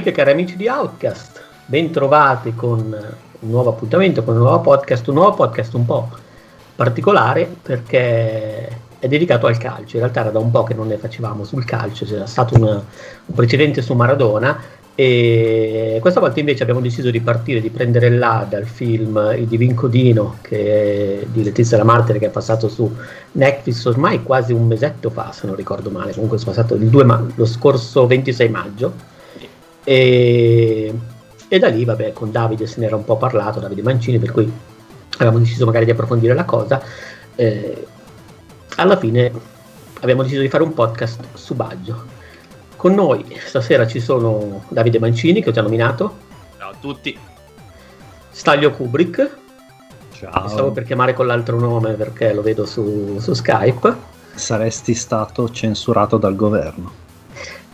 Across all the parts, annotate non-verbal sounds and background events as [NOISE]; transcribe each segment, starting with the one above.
Amiche e cari amici di Outcast, bentrovati con un nuovo appuntamento, con un nuovo podcast, un nuovo podcast un po' particolare perché è dedicato al calcio. In realtà era da un po' che non ne facevamo sul calcio, c'era stato un, un precedente su Maradona e questa volta invece abbiamo deciso di partire, di prendere là dal film Il Divin Codino che è di Letizia La Martere che è passato su Netflix ormai quasi un mesetto fa se non ricordo male, comunque è passato ma- lo scorso 26 maggio e, e, da lì vabbè con Davide se ne era un po' parlato, Davide Mancini per cui avevamo deciso magari di approfondire la cosa eh, alla fine abbiamo deciso di fare un podcast su Baggio con noi stasera ci sono Davide Mancini, che ho già nominato. Ciao a tutti. Staglio Kubrick. Ciao. Stavo per chiamare con l'altro nome perché lo vedo su, su Skype. Saresti stato censurato dal governo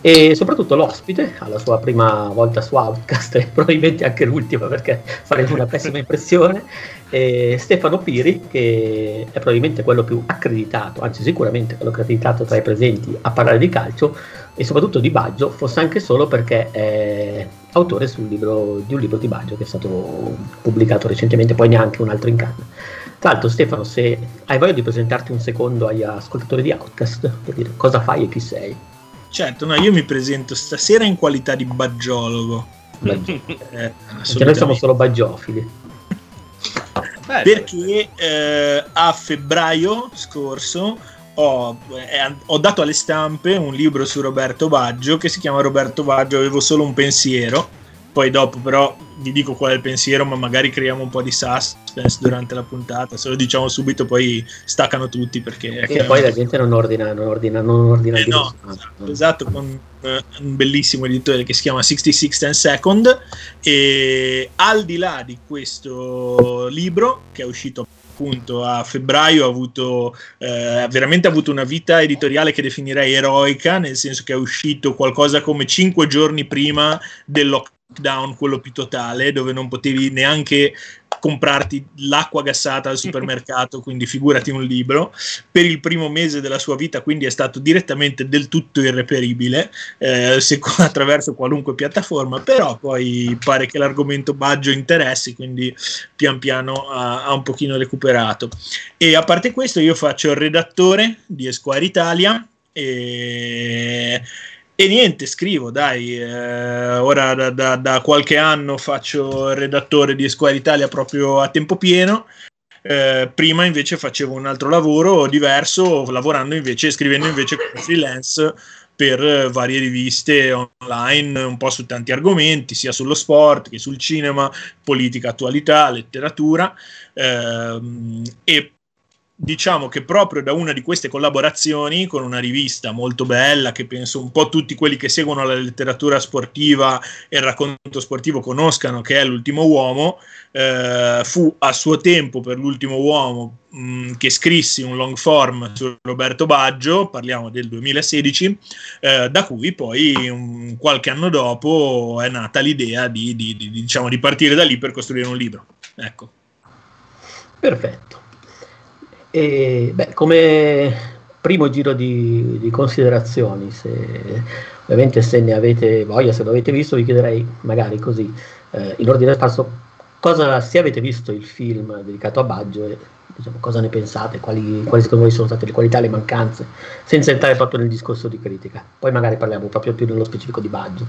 e soprattutto l'ospite alla sua prima volta su Outcast e [LAUGHS] probabilmente anche l'ultima perché faremo una pessima impressione e Stefano Piri che è probabilmente quello più accreditato anzi sicuramente quello accreditato tra i presenti a parlare di calcio e soprattutto di Baggio fosse anche solo perché è autore libro, di un libro di Baggio che è stato pubblicato recentemente poi neanche un altro in canna. Tra l'altro Stefano se hai voglia di presentarti un secondo agli ascoltatori di Outcast per dire cosa fai e chi sei Certo, no, io mi presento stasera in qualità di baggiologo. eh, noi siamo solo baggiofili. Perché eh, a febbraio scorso ho, eh, ho, dato alle stampe un libro su Roberto Baggio che si chiama Roberto Baggio, avevo solo un pensiero poi dopo però vi dico qual è il pensiero, ma magari creiamo un po' di suspense durante la puntata. Se lo diciamo subito, poi staccano tutti perché. E poi la gente non ordina, non ordina, non ordina. Eh no, esatto, esatto, con uh, un bellissimo editore che si chiama 66 10 Second. E al di là di questo libro, che è uscito appunto a febbraio ha avuto eh, veramente avuto una vita editoriale che definirei eroica, nel senso che è uscito qualcosa come cinque giorni prima del lockdown, quello più totale, dove non potevi neanche comprarti l'acqua gassata al supermercato, quindi figurati un libro. Per il primo mese della sua vita, quindi è stato direttamente del tutto irreperibile eh, attraverso qualunque piattaforma, però poi pare che l'argomento Baggio interessi, quindi pian piano ha, ha un pochino recuperato. E a parte questo, io faccio il redattore di Esquire Italia. E e niente, scrivo, dai, eh, ora da, da, da, qualche anno faccio il redattore di Esquire Italia proprio a tempo pieno. Eh, prima invece facevo un altro lavoro diverso, lavorando invece, scrivendo invece come [LAUGHS] freelance per varie riviste online, un po' su tanti argomenti, sia sullo sport che sul cinema, politica, attualità, letteratura. Eh, e diciamo che proprio da una di queste collaborazioni con una rivista molto bella che penso un po' tutti quelli che seguono la letteratura sportiva e il racconto sportivo conoscano che è l'ultimo uomo eh, fu a suo tempo per l'ultimo uomo mh, mm, che scrissi un long form su Roberto Baggio parliamo del 2016 eh, da cui poi um, qualche anno dopo è nata l'idea di, di, di, diciamo, di partire da lì per costruire un libro. Ecco. Perfetto e, beh, come primo giro di, di, considerazioni, se, ovviamente se ne avete voglia, se lo avete visto, vi chiederei magari così, eh, in ordine sparso, cosa, se avete visto il film dedicato a Baggio e diciamo, cosa ne pensate, quali, quali secondo voi sono state le qualità, le mancanze, senza entrare proprio nel discorso di critica. Poi magari parliamo proprio più nello specifico di Baggio.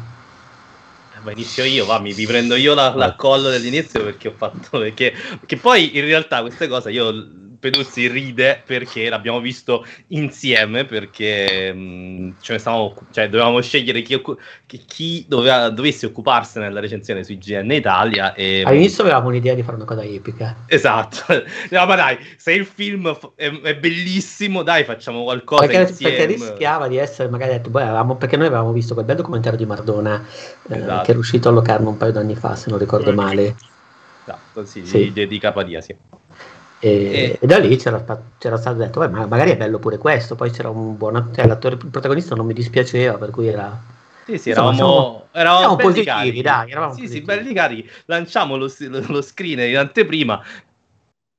Eh, ma inizio io, va, mi, mi prendo io la, la collo dell'inizio perché ho fatto, perché, perché poi in realtà queste cose io Peduzzi ride perché l'abbiamo visto insieme perché mh, mm, stavamo, cioè, dovevamo scegliere chi, chi doveva, dovesse occuparsene della recensione su IGN Italia e, all'inizio avevamo un'idea di fare una cosa epica. Esatto. [LAUGHS] No, ma dai se il film è, è bellissimo dai facciamo qualcosa perché, insieme. perché rischiava di essere magari detto boh, avevamo, perché noi avevamo visto quel bel documentario di Mardona eh, esatto. che è uscito a Locarno un paio d'anni fa se non ricordo male. Esatto sì, sì. di, di Capadia sì e, e, da lì c'era, c'era stato detto, ma magari è bello pure questo. Poi c'era un buon cioè, l'attore, il protagonista non mi dispiaceva, per cui era. Sì, sì, eravamo, Insomma, eravamo, eravamo positivi, carichi. dai. Eravamo sì, positivi. sì, belli carichi. Lanciamo lo, lo screen in anteprima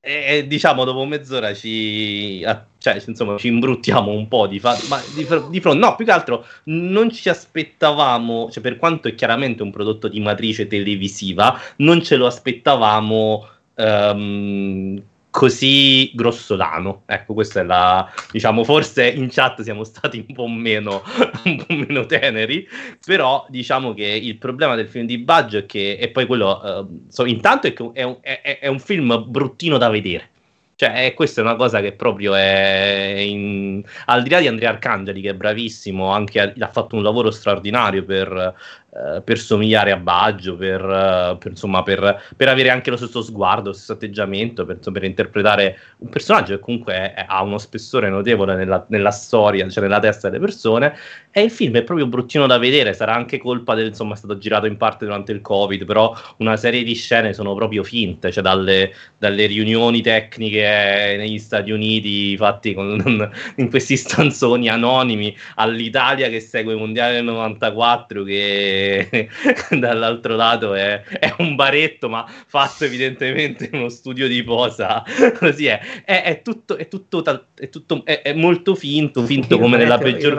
e diciamo dopo mezz'ora ci, cioè, insomma, ci imbruttiamo un po' di, fa- ma di, di, fronte. No, più che altro non ci aspettavamo, cioè, per quanto è chiaramente un prodotto di matrice televisiva, non ce lo aspettavamo. Um, così grossolano. Ecco, questa è la diciamo, forse in chat siamo stati un po' meno, [LAUGHS] un po meno teneri, però diciamo che il problema del film di Baggio è che, e poi quello, uh, so, intanto è, che è un, è, è un film bruttino da vedere. Cioè, questa è una cosa che proprio è in... al di là di Andrea Arcangeli, che è bravissimo, anche ha fatto un lavoro straordinario per eh, per somigliare a Baggio, per, uh, per, insomma, per, per, avere anche lo stesso sguardo, lo stesso atteggiamento, per, per interpretare un personaggio che comunque è, è, ha uno spessore notevole nella, nella, storia, cioè nella testa delle persone. E il film è proprio bruttino da vedere, sarà anche colpa del, insomma, è stato girato in parte durante il Covid, però una serie di scene sono proprio finte, cioè dalle, dalle riunioni tecniche negli Stati Uniti fatti con, [LAUGHS] in questi stanzoni anonimi all'Italia che segue il Mondiale del 94 che [LAUGHS] dall'altro lato è, è, un baretto, ma fatto evidentemente in uno studio di posa. [LAUGHS] Così è. È, è tutto, è, tutto, è, tutto è, molto finto, finto come nella peggiore.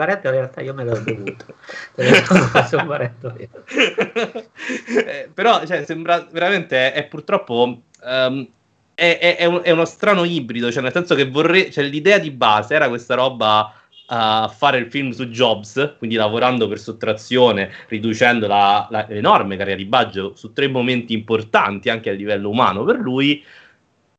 Me l'ho bevuto. [LAUGHS] eh, però cioè, sembra veramente, è, purtroppo... Um, è, è, è, un, è, uno strano ibrido, cioè nel senso che vorrei, cioè l'idea di base era questa roba a fare il film su Jobs, quindi lavorando per sottrazione, riducendo la, la, l'enorme carriera di Baggio su tre momenti importanti anche a livello umano per lui,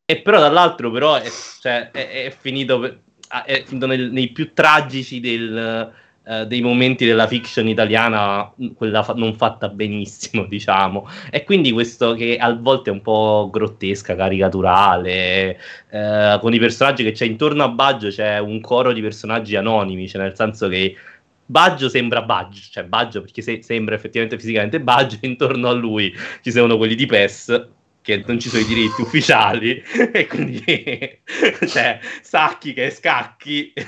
e però dall'altro però è, cioè, è, è finito, è finito nel, nei più tragici del, eh, dei momenti della fiction italiana, quella fa- non fatta benissimo, [LAUGHS] diciamo. E quindi questo che a volte è un po' grottesca, caricaturale, eh, con i personaggi che c'è intorno a Baggio c'è un coro di personaggi anonimi, cioè nel senso che Baggio sembra Baggio, cioè Baggio perché se- sembra effettivamente fisicamente Baggio, [LAUGHS] intorno a lui ci sono quelli di PES che non ci sono i diritti ufficiali [LAUGHS] e quindi cioè Sacchi che Scacchi. [LAUGHS]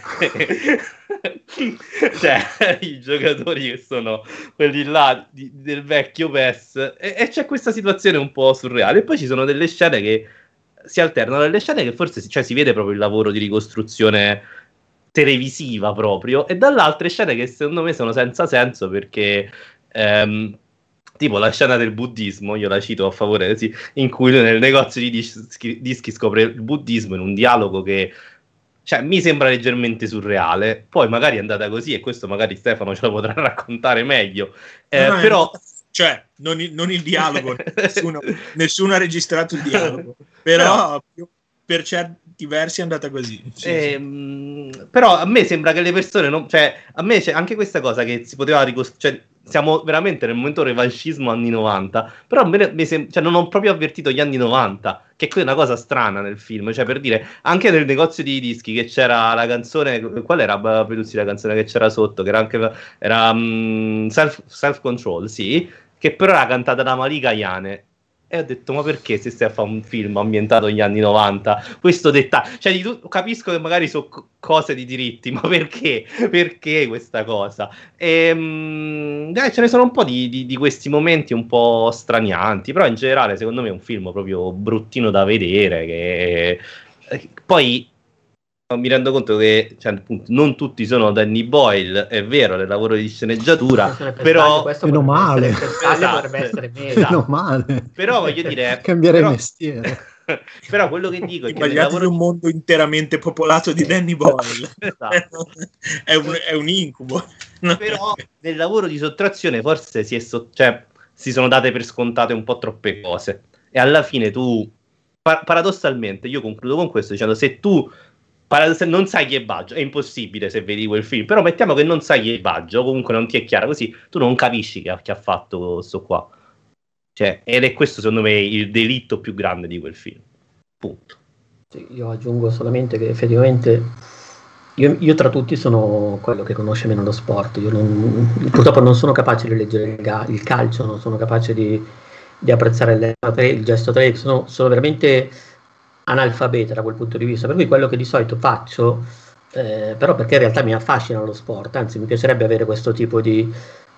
Cioè i giocatori che sono quelli là di, del vecchio PES e, e, c'è questa situazione un po' surreale. E poi ci sono delle scene che si alternano delle scene che forse cioè, si vede proprio il lavoro di ricostruzione televisiva proprio e dall'altre scene che secondo me sono senza senso perché ehm, tipo la scena del buddismo, io la cito a favore, sì, in cui lui nel negozio di dischi, dischi scopre il buddismo in un dialogo che cioè, mi sembra leggermente surreale. Poi magari è andata così e questo magari Stefano ce lo potrà [LAUGHS] raccontare meglio. Eh, no, però... Cioè, non il, non il dialogo, nessuno, [LAUGHS] nessuno, ha registrato il dialogo, però, però per certi versi è andata così. Sì, ehm, sì. Però a me sembra che le persone, non, cioè, a me c'è anche questa cosa che si poteva ricostruire. Cioè, siamo veramente nel momento revanchismo anni 90. Però me, me sem- cioè, non ho proprio avvertito gli anni 90, che è una cosa strana nel film. Cioè, per dire, anche nel negozio di dischi che c'era la canzone. Qual era Peduzzi la canzone che c'era sotto? Che era anche era, um, self, Control, sì. Che però era cantata da Malika Yane e ho detto, ma perché se stai a fare un film ambientato negli anni 90? Questo dettaglio, cioè tu, capisco che magari sono cose di diritti, [LAUGHS] ma perché? Perché questa cosa? E, eh, ce ne sono un po' di, di, di, questi momenti un po' stranianti, però in generale secondo me è un film proprio bruttino da vedere, che... Eh, poi mi rendo conto che cioè, appunto, non tutti sono Danny Boyle, è vero, nel lavoro di sceneggiatura, però meno male. Esatto, esatto. male. Però voglio dire, [LAUGHS] cambiare però, mestiere. [LAUGHS] però quello che dico è che nel lavoro... un mondo interamente popolato di Danny Boyle [LAUGHS] esatto. è, un, è, un, incubo. però nel lavoro di sottrazione forse si, so- cioè, si sono date per scontate un po' troppe cose e alla fine tu paradossalmente io concludo con questo dicendo se tu non sai chi è Baggio, è impossibile se vedi quel film, però mettiamo che non sai chi è Baggio, comunque non ti è chiaro così, tu non capisci che, che ha fatto questo qua. Cioè, ed è questo secondo me il delitto più grande di quel film. Punto. Sì, io aggiungo solamente che effettivamente io, io, tra tutti sono quello che conosce meno lo sport. Io non, purtroppo non sono capace di leggere il, il calcio, non sono capace di, di apprezzare il, il gesto tele, sono, sono veramente analfabeta da quel punto di vista, per cui quello che di solito faccio, eh, però perché in realtà mi affascina lo sport, anzi mi piacerebbe avere questo tipo di,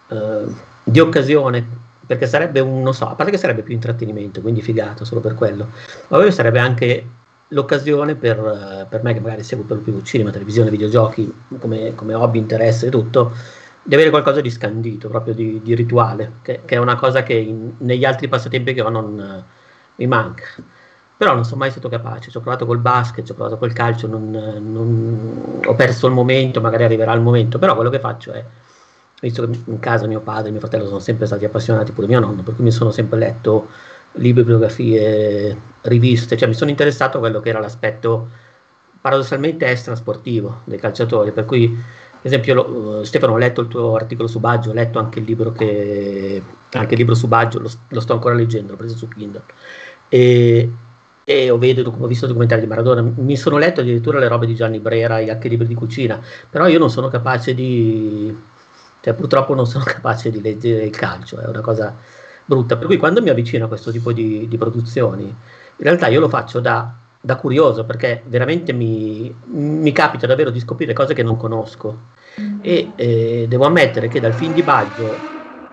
eh, di occasione, perché sarebbe un, non so, a parte che sarebbe più intrattenimento, quindi figato solo per quello, ma poi sarebbe anche l'occasione per, per, me che magari seguo per più cinema, televisione, videogiochi come, come hobby, interesse e tutto, di avere qualcosa di scandito, proprio di, di rituale, che, che, è una cosa che in, negli altri passatempi che ho non uh, mi manca. Però non sono mai stato capace, ci ho provato col basket, ci ho provato col calcio, non, non, ho perso il momento, magari arriverà il momento, però quello che faccio è, visto che in casa mio padre e mio fratello sono sempre stati appassionati, pure mio nonno, per cui mi sono sempre letto libri, biografie, riviste, cioè mi sono interessato a quello che era l'aspetto paradossalmente extrasportivo dei calciatori, per cui per esempio lo, Stefano ho letto il tuo articolo su Baggio, ho letto anche il libro, che, anche il libro su Baggio, lo, lo, sto ancora leggendo, l'ho preso su Kindle. E, e ho, vedo, ho visto documentari di Maradona, mi sono letto addirittura le robe di Gianni Brera e anche libri di cucina, però io non sono capace di, cioè purtroppo non sono [LAUGHS] capace di leggere il calcio, è una cosa brutta. Per cui quando mi avvicino a questo tipo di, di produzioni, in realtà io lo faccio da, da curioso perché veramente mi, mi, capita davvero di scoprire cose che non conosco. E eh, devo ammettere che dal film di Baggio,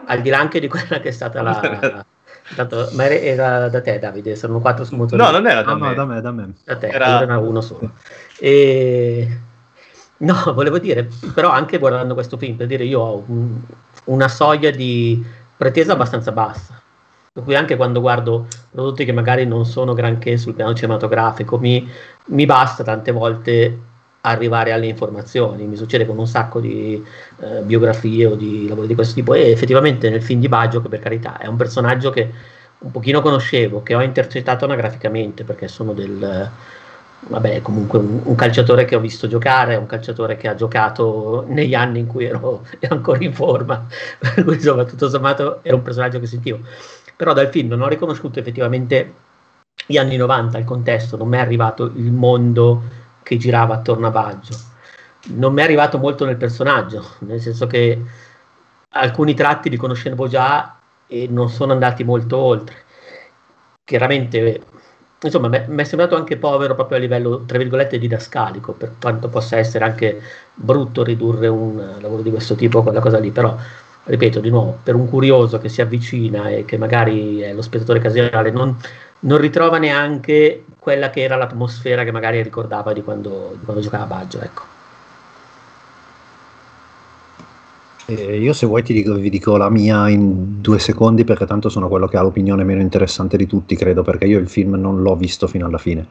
al di là anche di quella che è stata la. [LAUGHS] Tanto, ma era da te, Davide? Sono quattro su motori. No, non era da, ah, me. No, da me, da me. Da te, era, era uno solo. E... No, volevo dire, però anche guardando questo film, per dire, io ho un, una soglia di pretesa abbastanza bassa. Per cui anche quando guardo prodotti che magari non sono granché sul piano cinematografico, mi, mi basta tante volte arrivare alle informazioni. Mi succede con un sacco di eh, biografie o di lavori di questo tipo. E effettivamente nel film di Baggio, che per carità è un personaggio che un pochino conoscevo, che ho intercettato anagraficamente perché sono del vabbè, comunque un, un, calciatore che ho visto giocare, un calciatore che ha giocato negli anni in cui ero, [LAUGHS] ancora in forma, per cui insomma tutto sommato era un personaggio che sentivo. Però dal film non ho riconosciuto effettivamente gli anni 90, il contesto, non mi è arrivato il mondo che girava attorno a Baggio, non mi è arrivato molto nel personaggio, nel senso che alcuni tratti li conoscevo già e non sono andati molto oltre. Chiaramente insomma, mi è sembrato anche povero proprio a livello, tra virgolette, didascalico, per quanto possa essere anche brutto ridurre un lavoro di questo tipo a quella cosa lì, però, ripeto, di nuovo, per un curioso che si avvicina e che magari è lo spettatore casuale, non, non ritrova neanche quella che era l'atmosfera che magari ricordava di quando, di quando giocava a Baggio, ecco. Eh, io se vuoi ti dico, vi dico la mia in due secondi perché tanto sono quello che ha l'opinione meno interessante di tutti, credo, perché io il film non l'ho visto fino alla fine,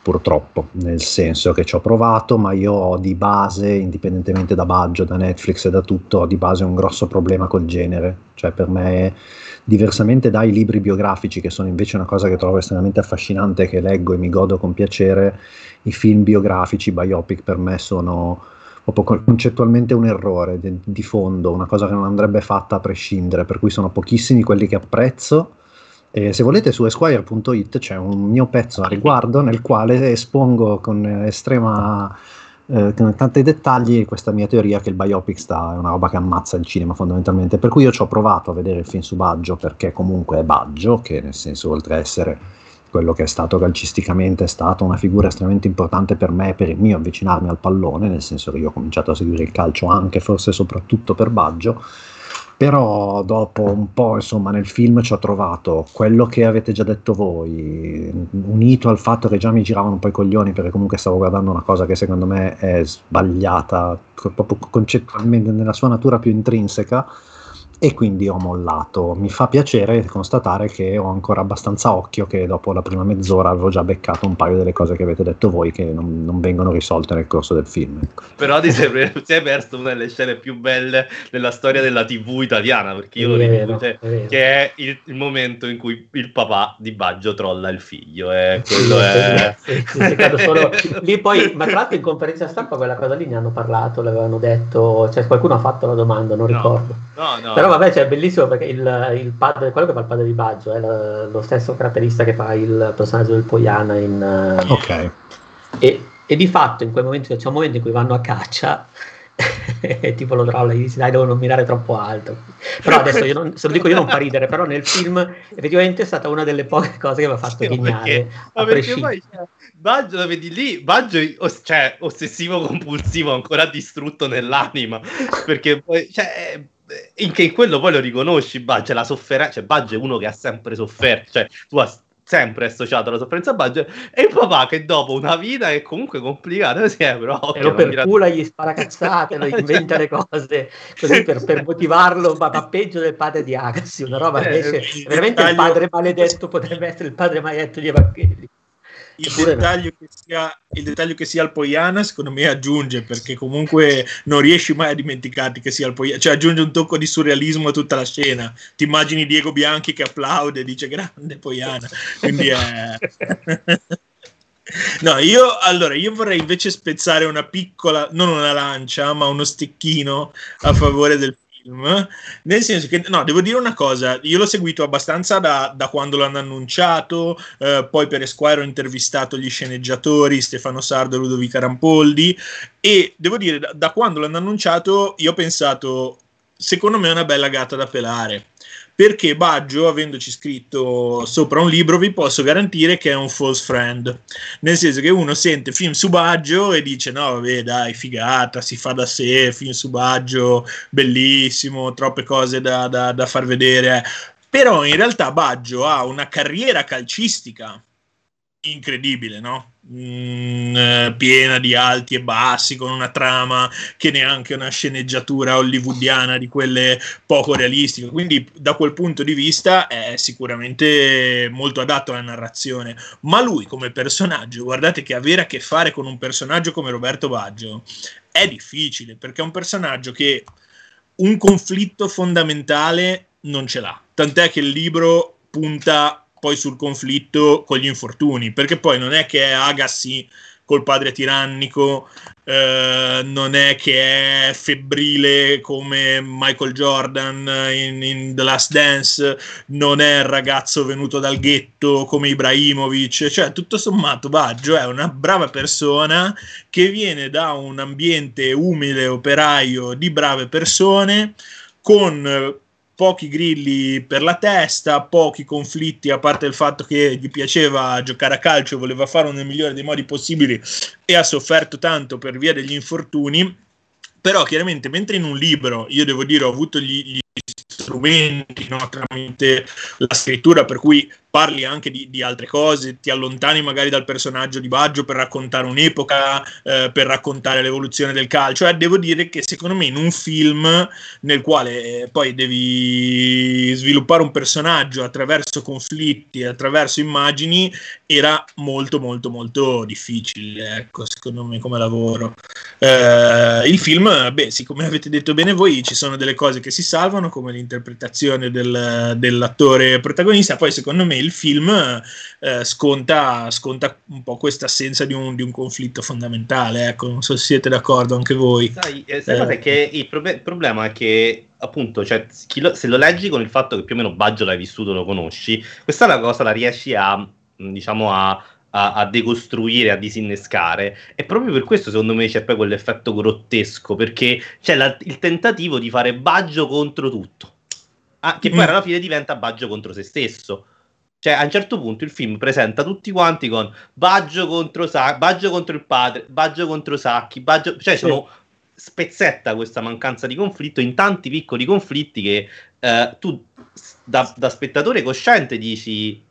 purtroppo, nel senso che ci ho provato, ma io ho di base, indipendentemente da Baggio, da Netflix e da tutto, ho di base un grosso problema col genere, cioè per me, diversamente dai libri biografici, che sono invece una cosa che trovo estremamente affascinante, che leggo e mi godo con piacere, i film biografici, biopic per me sono proprio concettualmente un errore di, di, fondo, una cosa che non andrebbe fatta a prescindere, per cui sono pochissimi quelli che apprezzo. E se volete su esquire.it c'è un mio pezzo a riguardo nel quale espongo con estrema eh, tanti dettagli questa mia teoria che il biopic sta, è una roba che ammazza il cinema fondamentalmente. Per cui io ci ho provato a vedere il film su Baggio perché comunque è Baggio, che nel senso oltre a essere quello che è stato calcisticamente è stata una figura estremamente importante per me per il mio avvicinarmi al pallone, nel senso che io ho cominciato a seguire il calcio anche forse soprattutto per Baggio, però dopo un po' insomma nel film ci ho trovato quello che avete già detto voi, unito al fatto che già mi giravano un po' i coglioni perché comunque stavo guardando una cosa che secondo me è sbagliata proprio concettualmente nella sua natura più intrinseca e quindi ho mollato. Mi fa piacere constatare che ho ancora abbastanza occhio che dopo la prima mezz'ora avevo già beccato un paio delle cose che avete detto voi che non, non vengono risolte nel corso del film. Però ti sei, ti hai perso una delle scene più belle della storia della TV italiana, perché io lo ricordo, cioè, è che è il, il, momento in cui il papà di Baggio trolla il figlio. E quello è... Solo... [LAUGHS] Lì poi, ma tra l'altro in conferenza stampa quella cosa lì ne hanno parlato, l'avevano detto, cioè qualcuno ha fatto la domanda, non no, ricordo. No, no. Però vabbè, cioè, è bellissimo perché il, il padre, quello che fa il padre di Baggio è la, lo stesso caratterista che fa il personaggio del Poiana in... Uh, ok. E, e, di fatto in quel momento, c'è un momento in cui vanno a caccia [LAUGHS] e tipo lo trolla e dice dai devo non mirare troppo alto però adesso io non, se lo dico io non fa ridere però nel film effettivamente è stata una delle poche cose che mi ha fatto sì, ghignare ma perché poi cioè, Baggio lo vedi lì Baggio cioè, ossessivo compulsivo ancora distrutto nell'anima perché poi cioè, in che quello poi lo riconosci, Baggio, la sofferenza, cioè Baggio è uno che ha sempre sofferto, cioè tu sempre associato alla sofferenza Baggio e il papà che dopo una vita è comunque complicata si è però e lo percula gli spara cazzate lo [LAUGHS] inventa le cose così per, per motivarlo ma, ma, peggio del padre di Agassi una roba eh, invece veramente il padre maledetto potrebbe essere il padre maledetto di Evangeli il dettaglio, che sia, il dettaglio che sia il Poiana secondo me aggiunge perché comunque non riesci mai a dimenticarti che sia il Poiana cioè aggiunge un tocco di surrealismo a tutta la scena. Ti immagini Diego Bianchi che applaude e dice grande Poiana. Quindi è [LAUGHS] No, io allora io vorrei invece spezzare una piccola, non una lancia, ma uno stecchino a favore del film. Nel senso che, no, devo dire una cosa, io l'ho seguito abbastanza da, da quando l'hanno annunciato, eh, poi per Esquire ho intervistato gli sceneggiatori Stefano Sardo e Ludovica Rampoldi e devo dire, da, da quando l'hanno annunciato io ho pensato, secondo me è una bella gatta da pelare perché Baggio, avendoci scritto sopra un libro, vi posso garantire che è un false friend. Nel senso che uno sente film su Baggio e dice: No, vabbè, dai, figata, si fa da sé, film su Baggio, bellissimo, troppe cose da, da, da far vedere. Però in realtà Baggio ha una carriera calcistica incredibile, no? Mm, eh, piena di alti e bassi, con una trama che neanche una sceneggiatura hollywoodiana di quelle poco realistiche. Quindi, da quel punto di vista, è sicuramente molto adatto alla narrazione. Ma lui, come personaggio, guardate che avere a che fare con un personaggio come Roberto Baggio è difficile perché è un personaggio che un conflitto fondamentale non ce l'ha. Tant'è che il libro punta poi sul conflitto con gli infortuni, perché poi non è che è Agassi col padre tirannico, eh, non è che è febbrile come Michael Jordan in, in, The Last Dance, non è il ragazzo venuto dal ghetto come Ibrahimovic, cioè tutto sommato Baggio è una brava persona che viene da un ambiente umile, operaio di brave persone con pochi grilli per la testa, pochi conflitti, a parte il fatto che gli piaceva giocare a calcio, voleva farlo nel migliore dei modi possibili e ha sofferto tanto per via degli infortuni. Però chiaramente mentre in un libro, io devo dire, ho avuto gli, gli strumenti no, tramite la scrittura, per cui parli anche di, di, altre cose, ti allontani magari dal personaggio di Baggio per raccontare un'epoca, eh, per raccontare l'evoluzione del calcio. Eh, devo dire che secondo me in un film nel quale eh, poi devi sviluppare un personaggio attraverso conflitti, attraverso immagini, era molto molto molto difficile, ecco, secondo me come lavoro. Eh, il film, beh, sì, come avete detto bene voi, ci sono delle cose che si salvano, come l'interpretazione del, dell'attore protagonista, poi secondo me il film eh, sconta, sconta, un po' questa assenza di un, di un, conflitto fondamentale. Ecco, non so se siete d'accordo anche voi. Sai, eh, eh. che il, prob- il, problema è che appunto, cioè, lo, se lo leggi con il fatto che più o meno Baggio l'hai vissuto, lo conosci, questa è la cosa la riesci a, diciamo, a a, a, decostruire, a disinnescare. E proprio per questo, secondo me, c'è poi quell'effetto grottesco, perché c'è la, il tentativo di fare Baggio contro tutto, ah, che poi mm. alla fine diventa Baggio contro se stesso. Cioè, a un certo punto il film presenta tutti quanti con Baggio contro, Sa- Baggio contro il padre, Baggio contro Sacchi, Baggio... cioè sono spezzetta questa mancanza di conflitto in tanti piccoli conflitti che eh, tu da, da, spettatore cosciente dici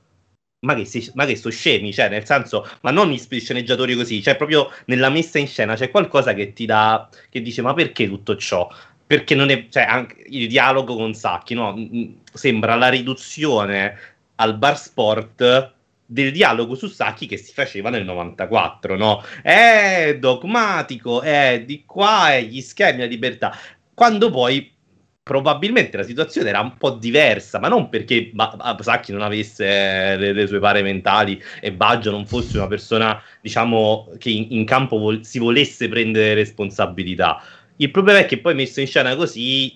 ma che, si, ma che sono scemi, cioè nel senso, ma non gli sceneggiatori così, cioè proprio nella messa in scena c'è qualcosa che ti dà, che dice ma perché tutto ciò? Perché non è, cioè anche il dialogo con Sacchi, no? Sembra la riduzione al bar sport del dialogo su Sacchi che si faceva nel 94, no? È dogmatico, è di qua, è gli schemi, la libertà. Quando poi probabilmente la situazione era un po' diversa, ma non perché Sacchi non avesse le, le, sue pare mentali e Baggio non fosse una persona, diciamo, che in, in campo vol- si volesse prendere responsabilità. Il problema è che poi messo in scena così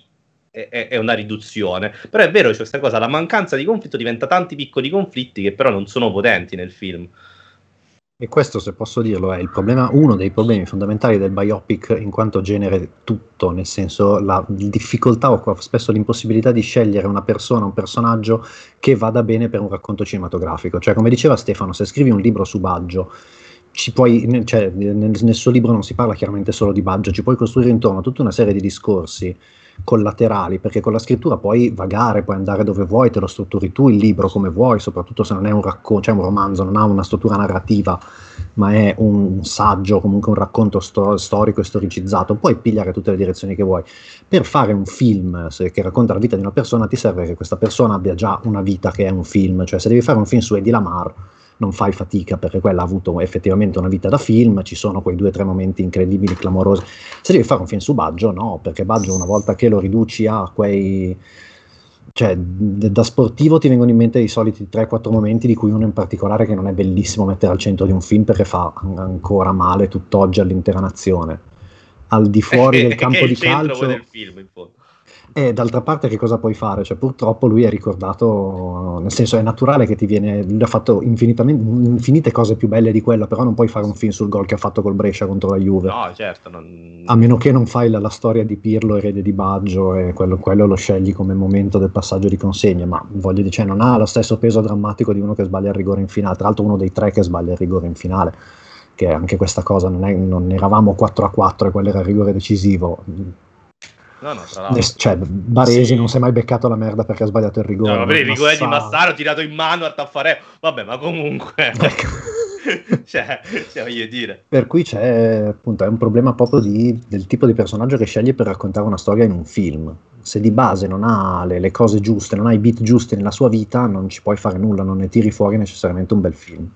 è, è, una riduzione. Però è vero, c'è questa cosa, la mancanza di conflitto diventa tanti piccoli conflitti che però non sono potenti nel film. E questo, se posso dirlo, è problema, uno dei problemi fondamentali del biopic in quanto genere tutto, nel senso la difficoltà o spesso l'impossibilità di scegliere una persona, un personaggio che vada bene per un racconto cinematografico. Cioè, come diceva Stefano, se scrivi un libro su Baggio, puoi, cioè, nel, nel suo libro non si parla chiaramente solo di Baggio, ci puoi costruire intorno tutta una serie di discorsi collaterali, perché con la scrittura puoi vagare, puoi andare dove vuoi, te lo strutturi tu il libro come vuoi, soprattutto se non è un racconto, cioè un romanzo, non ha una struttura narrativa, ma è un saggio, comunque un racconto sto- storico e storicizzato, puoi pigliare tutte le direzioni che vuoi. Per fare un film se, che racconta la vita di una persona ti serve che questa persona abbia già una vita che è un film, cioè se devi fare un film su Eddie Lamar non fai fatica perché quella ha avuto effettivamente una vita da film, ci sono quei due o tre momenti incredibili, clamorosi. Se devi fare un film su Baggio, no, perché Baggio una volta che lo riduci a quei... Cioè, da sportivo ti vengono in mente i soliti 3-4 momenti di cui uno in particolare che non è bellissimo mettere al centro di un film perché fa ancora male tutt'oggi all'intera nazione. Al di fuori del [LAUGHS] campo di calcio... Del film, in fondo e d'altra parte che cosa puoi fare? Cioè, purtroppo lui è ricordato, nel senso è naturale che ti viene, lui ha fatto infinite cose più belle di quella, però non puoi fare un film sul gol che ha fatto col Brescia contro la Juve. No, certo. Non... A meno che non fai la, la storia di Pirlo, erede di Baggio, e quello, quello, lo scegli come momento del passaggio di consegne, ma voglio dire, cioè, non ha lo stesso peso drammatico di uno che sbaglia il rigore in finale, tra l'altro uno dei tre che sbaglia il rigore in finale che anche questa cosa non, è, non eravamo 4 a 4 e quello era il rigore decisivo No, no, tra l'altro. Cioè, Baresi non si è mai beccato la merda perché ha sbagliato il rigore. No, il rigore di Massaro tirato in mano a Taffareo. Vabbè, ma comunque. [LAUGHS] Ecco. [LAUGHS] cioè, cioè, voglio dire. Per cui c'è appunto è un problema proprio di, del tipo di personaggio che scegli per raccontare una storia in un film. Se di base non ha le, le cose giuste, non ha i beat giusti nella sua vita, non ci puoi fare nulla, non ne tiri fuori necessariamente un bel film.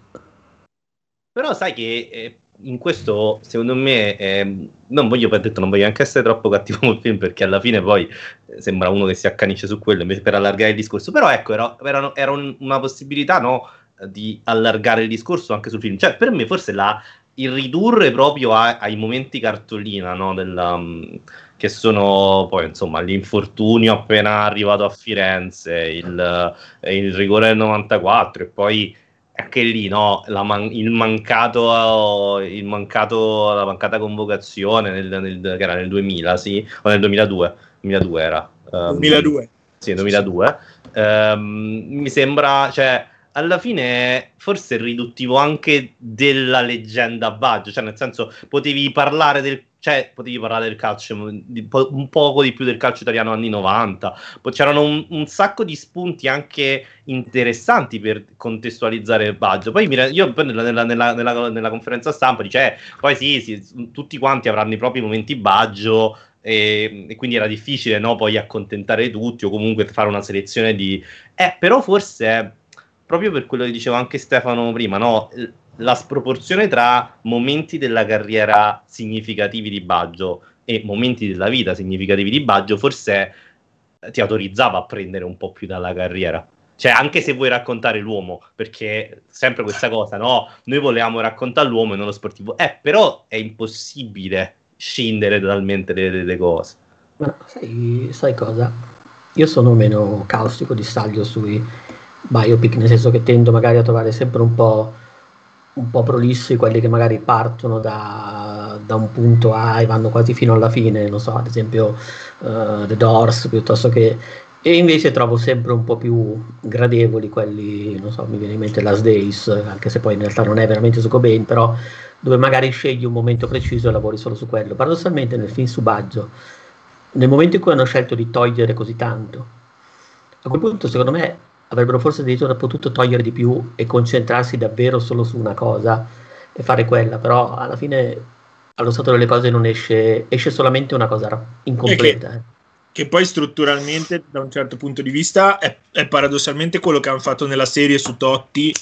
Però sai che eh, in questo, secondo me, eh, non voglio, detto, non voglio anche essere troppo cattivo col film perché alla fine poi eh, sembra uno che si accanisce su quello invece per allargare il discorso. Però ecco, era, era, era un, una possibilità no, di allargare il discorso anche sul film. Cioè, per me, forse la, il ridurre proprio a, ai momenti cartolina no, della, um, che sono poi insomma l'infortunio appena arrivato a Firenze, il, il rigore del 94 e poi anche lì no, man- il, mancato, il mancato, la mancata convocazione nel, nel, che era nel 2000, sì, o nel 2002, 2002 era. Um, 2002. Sì, 2002. Um, ehm, mi sembra, cioè, alla fine forse è riduttivo anche della leggenda Baggio, cioè nel senso potevi parlare del cioè, potevi parlare del calcio un poco di più del calcio italiano anni 90. C'erano un, un sacco di spunti anche interessanti per contestualizzare Baggio. Poi io nella, nella, nella, nella, conferenza stampa dice, eh, poi sì, sì, tutti quanti avranno i propri momenti Baggio. E, e, quindi era difficile no, poi accontentare tutti o comunque fare una selezione di... Eh, però forse, proprio per quello che diceva anche Stefano prima, no, la sproporzione tra momenti della carriera significativi di Baggio e momenti della vita significativi di Baggio forse ti autorizzava a prendere un po' più dalla carriera. Cioè, anche se vuoi raccontare l'uomo, perché sempre questa cosa, no? Noi volevamo raccontare l'uomo e non lo sportivo. Eh, però è impossibile scindere totalmente le, cose. Ma sai, sai cosa? Io sono meno caustico di staglio sui biopic, nel senso che tendo magari a trovare sempre un po' un po' prolissi quelli che magari partono da, da, un punto A e vanno quasi fino alla fine, non so, ad esempio uh, The Doors piuttosto che e invece trovo sempre un po' più gradevoli quelli, non so, mi viene in mente Last Days, anche se poi in realtà non è veramente su Cobain, però dove magari scegli un momento preciso e lavori solo su quello. Paradossalmente nel film su Baggio, nel momento in cui hanno scelto di togliere così tanto, a quel punto secondo me avrebbero forse addirittura potuto togliere di più e concentrarsi davvero solo su una cosa e fare quella, però alla fine allo stato delle cose non esce, esce solamente una cosa incompleta. Che, che, poi strutturalmente da un certo punto di vista è, è paradossalmente quello che hanno fatto nella serie su Totti,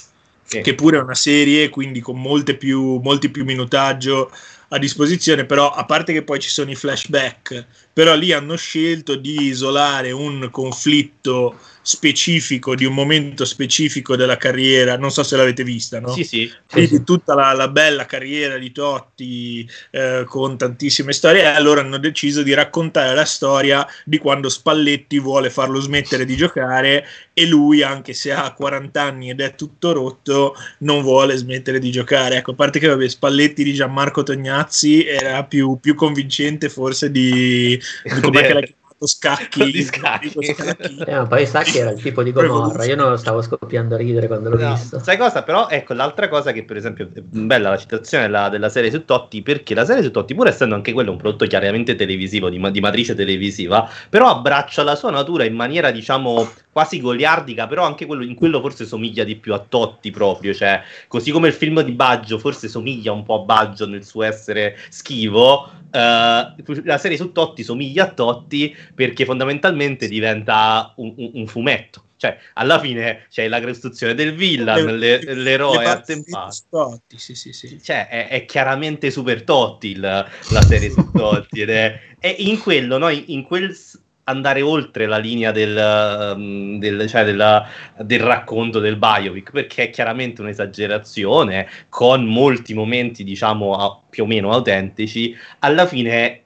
sì. che pure è una serie, quindi con molte più, molti più minutaggio a disposizione, però a parte che poi ci sono i flashback, però lì hanno scelto di isolare un conflitto specifico di un momento specifico della carriera, non so se l'avete vista, no? Sì, sì. Quindi tutta la, la, bella carriera di Totti eh, con tantissime storie, e allora hanno deciso di raccontare la storia di quando Spalletti vuole farlo smettere di giocare e lui, anche se ha 40 anni ed è tutto rotto, non vuole smettere di giocare. Ecco, a parte che vabbè, Spalletti di Gianmarco Tognazzi era più, più convincente forse di, di come l'ha [LAUGHS] chiamato scacchi. Di scacchi. scacchi. Eh, ma poi Sacchi era il tipo di Gomorra, io non lo stavo scoppiando a ridere quando l'ho No, visto. sai cosa? Però ecco l'altra cosa che per esempio è bella la citazione della, della serie su Totti perché la serie su Totti pur essendo anche quello un prodotto chiaramente televisivo di, di matrice televisiva però abbraccia la sua natura in maniera diciamo quasi goliardica però anche quello, in quello forse somiglia di più a Totti proprio cioè così come il film di Baggio forse somiglia un po' a Baggio nel suo essere schivo eh, la serie su Totti somiglia a Totti perché fondamentalmente diventa un, un- un fumetto cioè alla fine c'è la costruzione del villain, le- l'eroe Le attempato. Totti, sì, sì, sì. Cioè, è, è chiaramente super Totti il- la serie su Totti ed è, è in quello, no? in, in quel andare oltre la linea del, um, del, cioè della- del racconto del biopic, perché è chiaramente un'esagerazione con molti momenti, diciamo, più o meno autentici. Alla fine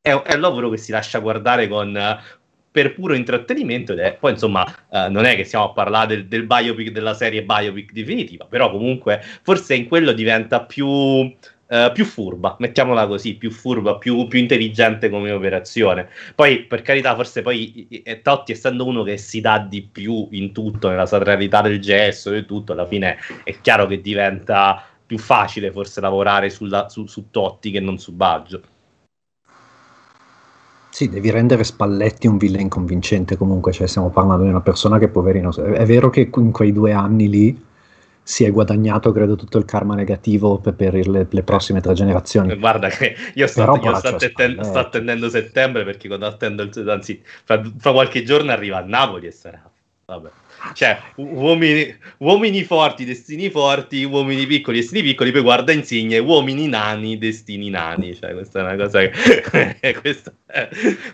è, è un lavoro che si lascia guardare con per puro intrattenimento ed è poi insomma eh, non è che stiamo a parlare del, del biopic della serie biopic definitiva però comunque forse in quello diventa più eh, più furba, mettiamola così, più furba, più, più intelligente come operazione. Poi, per carità, forse poi Totti, essendo uno che si dà di più in tutto, nella satralità del gesto e tutto, alla fine è chiaro che diventa più facile forse lavorare sulla- su, su Totti che non su Baggio. Sì, devi rendere Spalletti un villain convincente comunque, cioè stiamo parlando di una persona che poverino, è vero che in quei due anni lì si è guadagnato credo tutto il karma negativo per, per le, le prossime tre generazioni. Guarda che io sto, Però io sto atten- sto attendendo settembre perché quando attendo il anzi, fra, fra qualche giorno arriva a Napoli e sarà. Vabbè. Cioè, uomini, uomini forti, destini forti, uomini piccoli, destini piccoli, poi guarda insigne, uomini nani, destini nani. Cioè, questa è una cosa che... [LAUGHS] questa,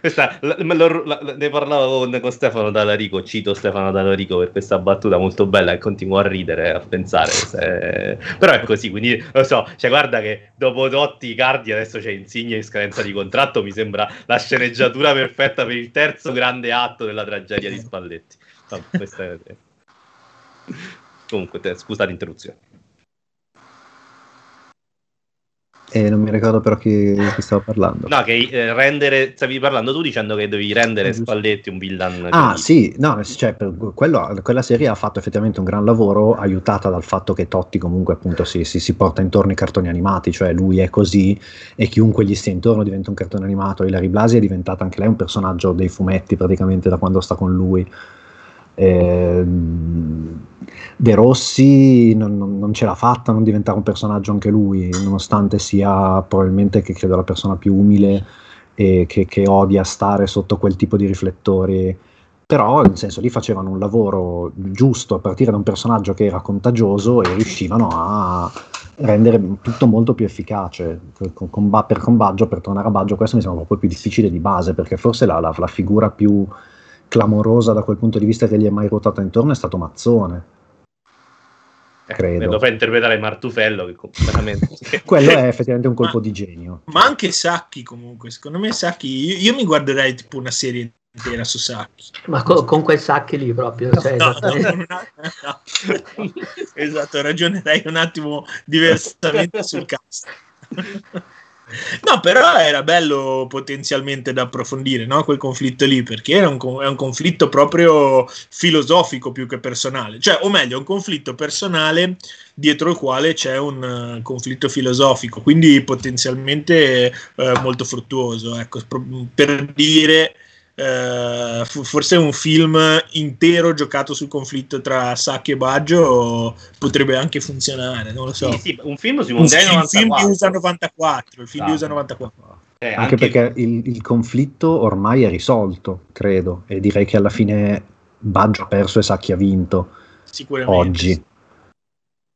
questa- la- lo- la- ne parlavo con, con Stefano Dallarico, cito Stefano Dallarico per questa battuta molto bella e continuo a ridere, a pensare. se- Però è così, quindi lo so, cioè guarda che dopo Totti, Cardi, adesso c'è Insigne in scadenza di contratto, mi sembra la sceneggiatura perfetta per il terzo grande atto della tragedia di Spalletti. Questa è... Comunque, te- scusa l'interruzione. E non mi ricordo però chi, chi stava parlando. No, che eh, rendere, stavi parlando tu dicendo che devi rendere. Spalletti un villain. Ah credibile. sì, no, cioè, quello- quella serie ha fatto effettivamente un gran lavoro aiutata dal fatto che Totti comunque appunto si, si- si porta intorno i cartoni animati, cioè lui è così e chiunque gli stia intorno diventa un cartone animato. Hilary Blasi è diventata anche lei un personaggio dei fumetti praticamente da quando sta con lui. Ehm, De Rossi non, non- non ce l'ha fatta non diventare un personaggio anche lui, nonostante sia probabilmente che credo la persona più umile e che, che odia stare sotto quel tipo di riflettori. Però, nel senso, lì facevano un lavoro giusto a partire da un personaggio che era contagioso e riuscivano a rendere tutto molto più efficace. Ba- per con Baggio, per tornare a Baggio, questo mi sembra proprio più difficile di base, perché forse la, la- la figura più clamorosa da quel punto di vista che gli è mai ruotata intorno è stato Mazzone. Eh, credo. Lo fa interpretare Martufello, che completamente... [LAUGHS] Quello è effettivamente un colpo di genio. Ma anche Sacchi comunque, secondo me Sacchi, io, io mi guarderei tipo una serie intera su Sacchi. Ma co- con quel sacchi lì proprio. cioè, No, no, esattamente. con una- no. esatto, ragionerei un attimo diversamente sul cast. No, però era bello potenzialmente da approfondire no? quel conflitto lì, perché era un, è un conflitto proprio filosofico più che personale, cioè, o meglio, un conflitto personale dietro il quale c'è un eh, conflitto filosofico, quindi potenzialmente eh, molto fruttuoso. Ecco, per dire, eh, forse un film intero giocato sul conflitto tra Sacchi e Baggio potrebbe anche funzionare, non lo so. Sì, sì, un film sui Un mondiali film, il film di 94. USA 94, il film di. USA 94. Eh, Anche, perché il, il conflitto ormai è risolto, credo, e direi che alla fine Baggio ha perso e Sacchi ha vinto Sicuramente. oggi.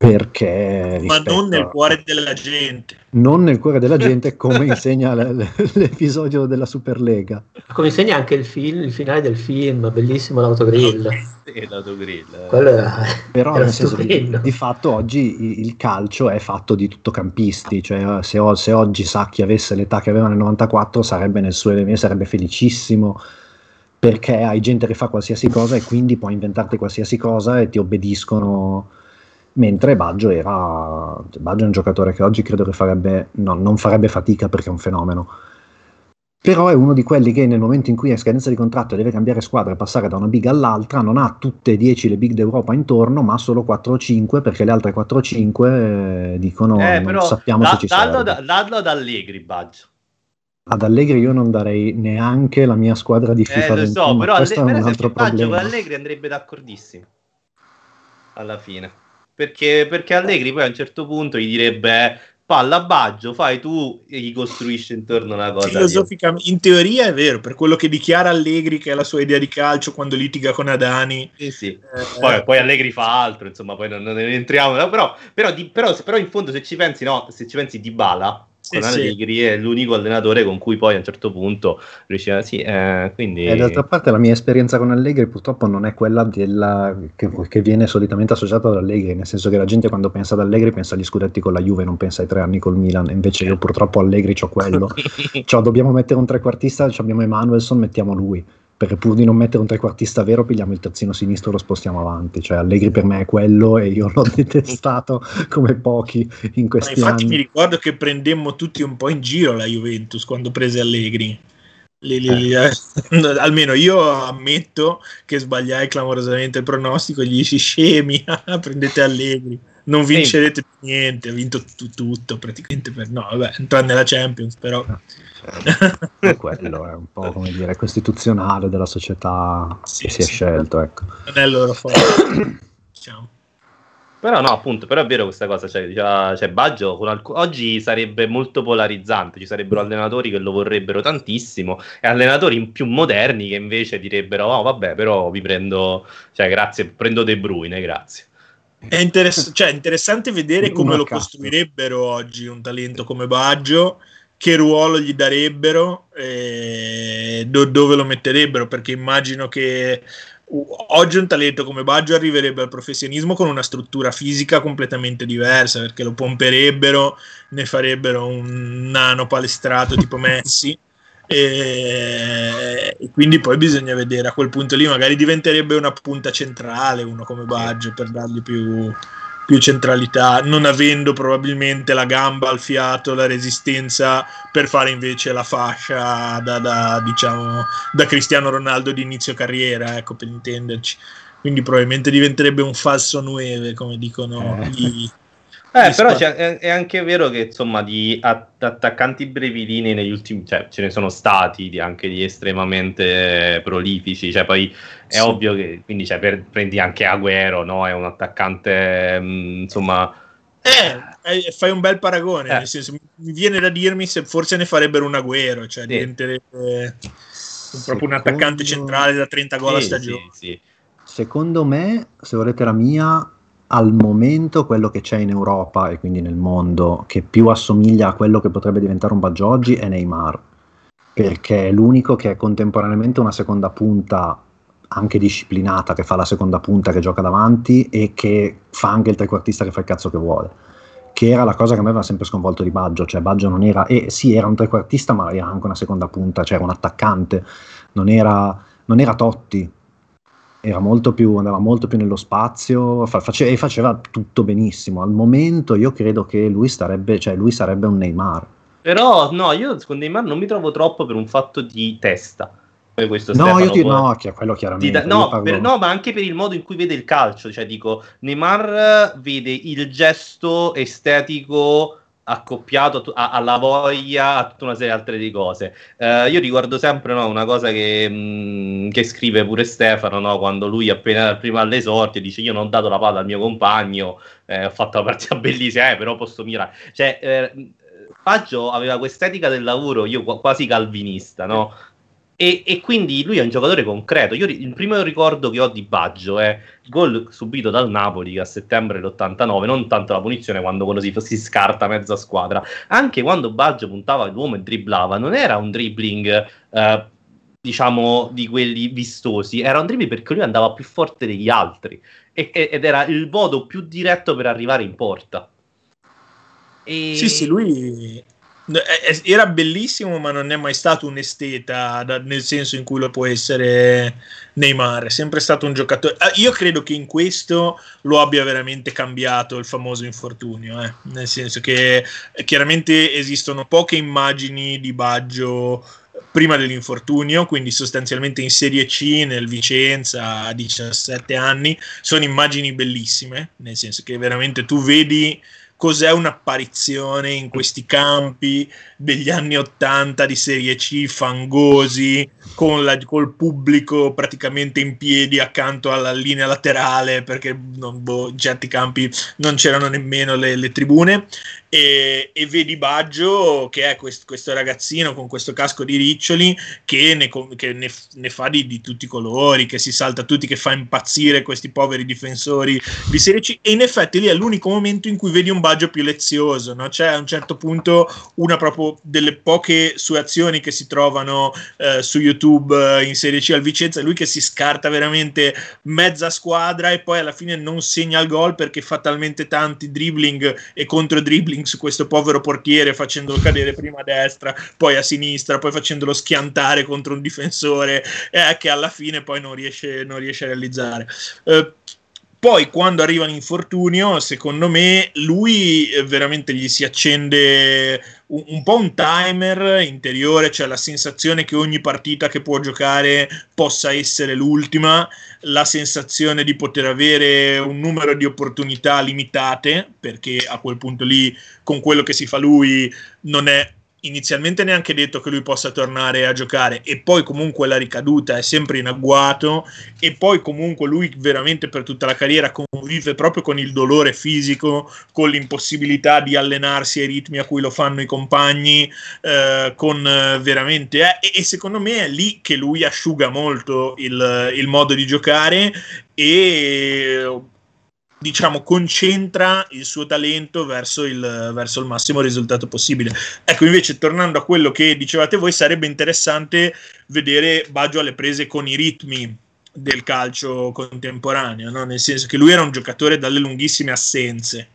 Perché Ma non nel cuore della gente. non nel cuore della gente, [LAUGHS] come insegna l- l- l'episodio della Superlega. Come insegna anche il, film, il finale del film, bellissimo l'autogrill. Sì, l'autogrill. era, Però era nel senso di, di fatto oggi il calcio è fatto di tuttocampisti, cioè se, o- se oggi Sacchi avesse l'età che aveva nel 94 sarebbe nel suo elemento, sarebbe felicissimo perché hai gente che fa qualsiasi cosa e quindi puoi inventarti qualsiasi cosa e ti obbediscono. Mentre Baggio era Baggio è un giocatore che oggi credo che farebbe no, non farebbe fatica perché è un fenomeno. però è uno di quelli che nel momento in cui è scadenza di contratto e deve cambiare squadra e passare da una big all'altra non ha tutte e 10 le big d'Europa intorno ma solo 4 o 5 perché le altre 4 o 5 eh, dicono Eh, non però sappiamo da- se ci dallo, serve. da- dallo ad Allegri, Baggio. ad Allegri io non darei neanche la mia squadra di Eh, FIFA lo 21 so, ma però, questo Alle- è per un altro esempio, Baggio con Allegri andrebbe d'accordissimo. Alla fine. Perché, perché Allegri poi a un certo punto gli direbbe palla a Baggio, fai tu e gli costruisci intorno una cosa. Filosoficamente, in teoria è vero, per quello che dichiara Allegri, che è la sua idea di calcio quando litiga con Adani. Sì, sì. eh, Poi, poi Allegri fa altro, insomma, poi non, non entriamo. Però, però, però, però in fondo se ci pensi, no, se ci pensi di Bala, Sì, con sì. Allegri è l'unico allenatore con cui poi a un certo punto riusciva, sì, eh, quindi... E d'altra parte la mia esperienza con Allegri purtroppo non è quella della, che, che viene solitamente associata ad Allegri, nel senso che la gente quando pensa ad Allegri pensa agli scudetti con la Juve, non pensa ai tre anni col Milan, invece io purtroppo Allegri c'ho quello. [LAUGHS] Cioè, dobbiamo mettere un trequartista, ci abbiamo Emanuelson, mettiamo lui. Perché pur di non mettere un trequartista vero, pigliamo il terzino sinistro e lo spostiamo avanti. Cioè, Allegri per me è quello e io l'ho [LAUGHS] detestato come pochi in Ma questi infatti mi anni. ricordo che prendemmo tutti un po' in giro la Juventus quando prese Allegri. Le- le- le- [LAUGHS] almeno io ammetto che sbagliai clamorosamente il pronostico, gli dissi scemi, [LAUGHS] prendete Allegri, non vincerete niente, ha vinto tu- tutto praticamente per no, vabbè, tranne la Champions, però Cioè, quello è un po' come dire costituzionale della società Sì, che si è sì. scelto. Ecco. non è il loro forte. [COUGHS] Diciamo. Però no, appunto, però è vero questa cosa, cioè, cioè, Baggio con alc- oggi sarebbe molto polarizzante, ci sarebbero allenatori che lo vorrebbero tantissimo e allenatori più moderni che invece direbbero, oh vabbè, però vi prendo, cioè grazie, prendo De Bruyne, grazie. È interess- cioè, interessante vedere come lo costruirebbero oggi un talento come Baggio, che ruolo gli darebbero e do- dove lo metterebbero, perché immagino che oggi un talento come Baggio arriverebbe al professionismo con una struttura fisica completamente diversa, perché lo pomperebbero, ne farebbero un nano palestrato tipo [LAUGHS] Messi. E, e quindi poi bisogna vedere a quel punto lì magari diventerebbe una punta centrale uno come Baggio per dargli più, più centralità non avendo probabilmente la gamba al fiato la resistenza per fare invece la fascia da, da, diciamo da Cristiano Ronaldo di inizio carriera ecco per intenderci quindi probabilmente diventerebbe un falso 9 come dicono Eh. gli, Eh, però è, è anche vero che insomma di at- attaccanti brevilini negli ultimi, cioè ce ne sono stati di- anche di estremamente prolifici, cioè poi è Sì. ovvio che quindi cioè, per- prendi anche Agüero, no? È un attaccante mm, insomma Eh, eh, fai un bel paragone, Eh. nel senso, mi viene da dirmi se forse ne farebbero un agguero, cioè Sì. diventerebbe un- proprio un attaccante Secondo- centrale da 30 gol a sì, stagione. sì, sì. Secondo me, se volete la mia, al momento quello che c'è in Europa e quindi nel mondo che più assomiglia a quello che potrebbe diventare un Baggio oggi è Neymar, perché è l'unico che è contemporaneamente una seconda punta anche disciplinata, che fa la seconda punta, che gioca davanti e che fa anche il trequartista che fa il cazzo che vuole. Che era la cosa che a me aveva sempre sconvolto di Baggio, cioè Baggio non era, e sì, era un trequartista, ma era anche una seconda punta, cioè era un attaccante, non era, non era Totti, era molto più, andava molto più nello spazio fa- face- e faceva tutto benissimo. Al momento io credo che lui, starebbe, cioè lui sarebbe un Neymar. Però no, io con Neymar non mi trovo troppo per un fatto di testa. Questo No, Stefano io ti, no, quello chiaramente. da- no, per- no, ma anche per il modo in cui vede il calcio. Cioè, dico, Neymar vede il gesto estetico accoppiato a- alla voglia, a tutta una serie altre di cose. Eh, io ricordo sempre no, una cosa che, mh, che scrive pure Stefano no, quando lui appena prima alle sorti dice io non ho dato la palla al mio compagno, eh, ho fatto una partita bellissima, eh, però posso mirare. Cioè, eh, Baggio aveva quest'etica del lavoro, io qua- quasi calvinista, no? E, e quindi lui è un giocatore concreto. Io il primo ricordo che ho di Baggio è il gol subito dal Napoli a settembre dell'89, non tanto la punizione quando quello si, si scarta mezza squadra, anche quando Baggio puntava l'uomo e dribblava, non era un dribbling eh, diciamo di quelli vistosi, era un dribbling perché lui andava più forte degli altri e- ed era il modo più diretto per arrivare in porta. E... Sì, sì, lui era bellissimo, ma non è mai stato un esteta da- nel senso in cui lo può essere Neymar. È sempre stato un giocatore. Ah, Io credo che in questo lo abbia veramente cambiato il famoso infortunio. eh. Nel senso che eh, chiaramente esistono poche immagini di Baggio prima dell'infortunio, quindi sostanzialmente in Serie C nel Vicenza a 17 anni, sono immagini bellissime, nel senso che veramente tu vedi cos'è un'apparizione in questi campi degli anni 80 di Serie C fangosi, con la, col pubblico praticamente in piedi accanto alla linea laterale, perché non, boh, in certi campi non c'erano nemmeno le, le tribune. E, e, vedi Baggio che è quest, questo ragazzino con questo casco di riccioli che ne, che ne, ne fa di, di, tutti i colori, che si salta tutti, che fa impazzire questi poveri difensori di Serie C e in effetti lì è l'unico momento in cui vedi un Baggio più lezioso, no? c'è a un certo punto una proprio delle poche sue azioni che si trovano eh, su YouTube eh, in Serie C al Vicenza, lui che si scarta veramente mezza squadra e poi alla fine non segna il gol perché fa talmente tanti dribbling e contro dribbling su questo povero portiere facendolo cadere prima a destra, poi a sinistra, poi facendolo schiantare contro un difensore eh, che alla fine poi non riesce, non riesce a realizzare. Eh, poi quando arriva l'infortunio, secondo me lui eh, veramente gli si accende un, un, po' un timer interiore, cioè la sensazione che ogni partita che può giocare possa essere l'ultima, la sensazione di poter avere un numero di opportunità limitate, perché a quel punto lì con quello che si fa lui non è inizialmente neanche detto che lui possa tornare a giocare e poi comunque la ricaduta è sempre in agguato e poi comunque lui veramente per tutta la carriera convive proprio con il dolore fisico, con l'impossibilità di allenarsi ai ritmi a cui lo fanno i compagni, eh, con eh, veramente... Eh, e, secondo me è lì che lui asciuga molto il, il modo di giocare e diciamo, concentra il suo talento verso il, verso il, massimo risultato possibile. Ecco, invece, tornando a quello che dicevate voi, sarebbe interessante vedere Baggio alle prese con i ritmi del calcio contemporaneo, no? nel senso che lui era un giocatore dalle lunghissime assenze.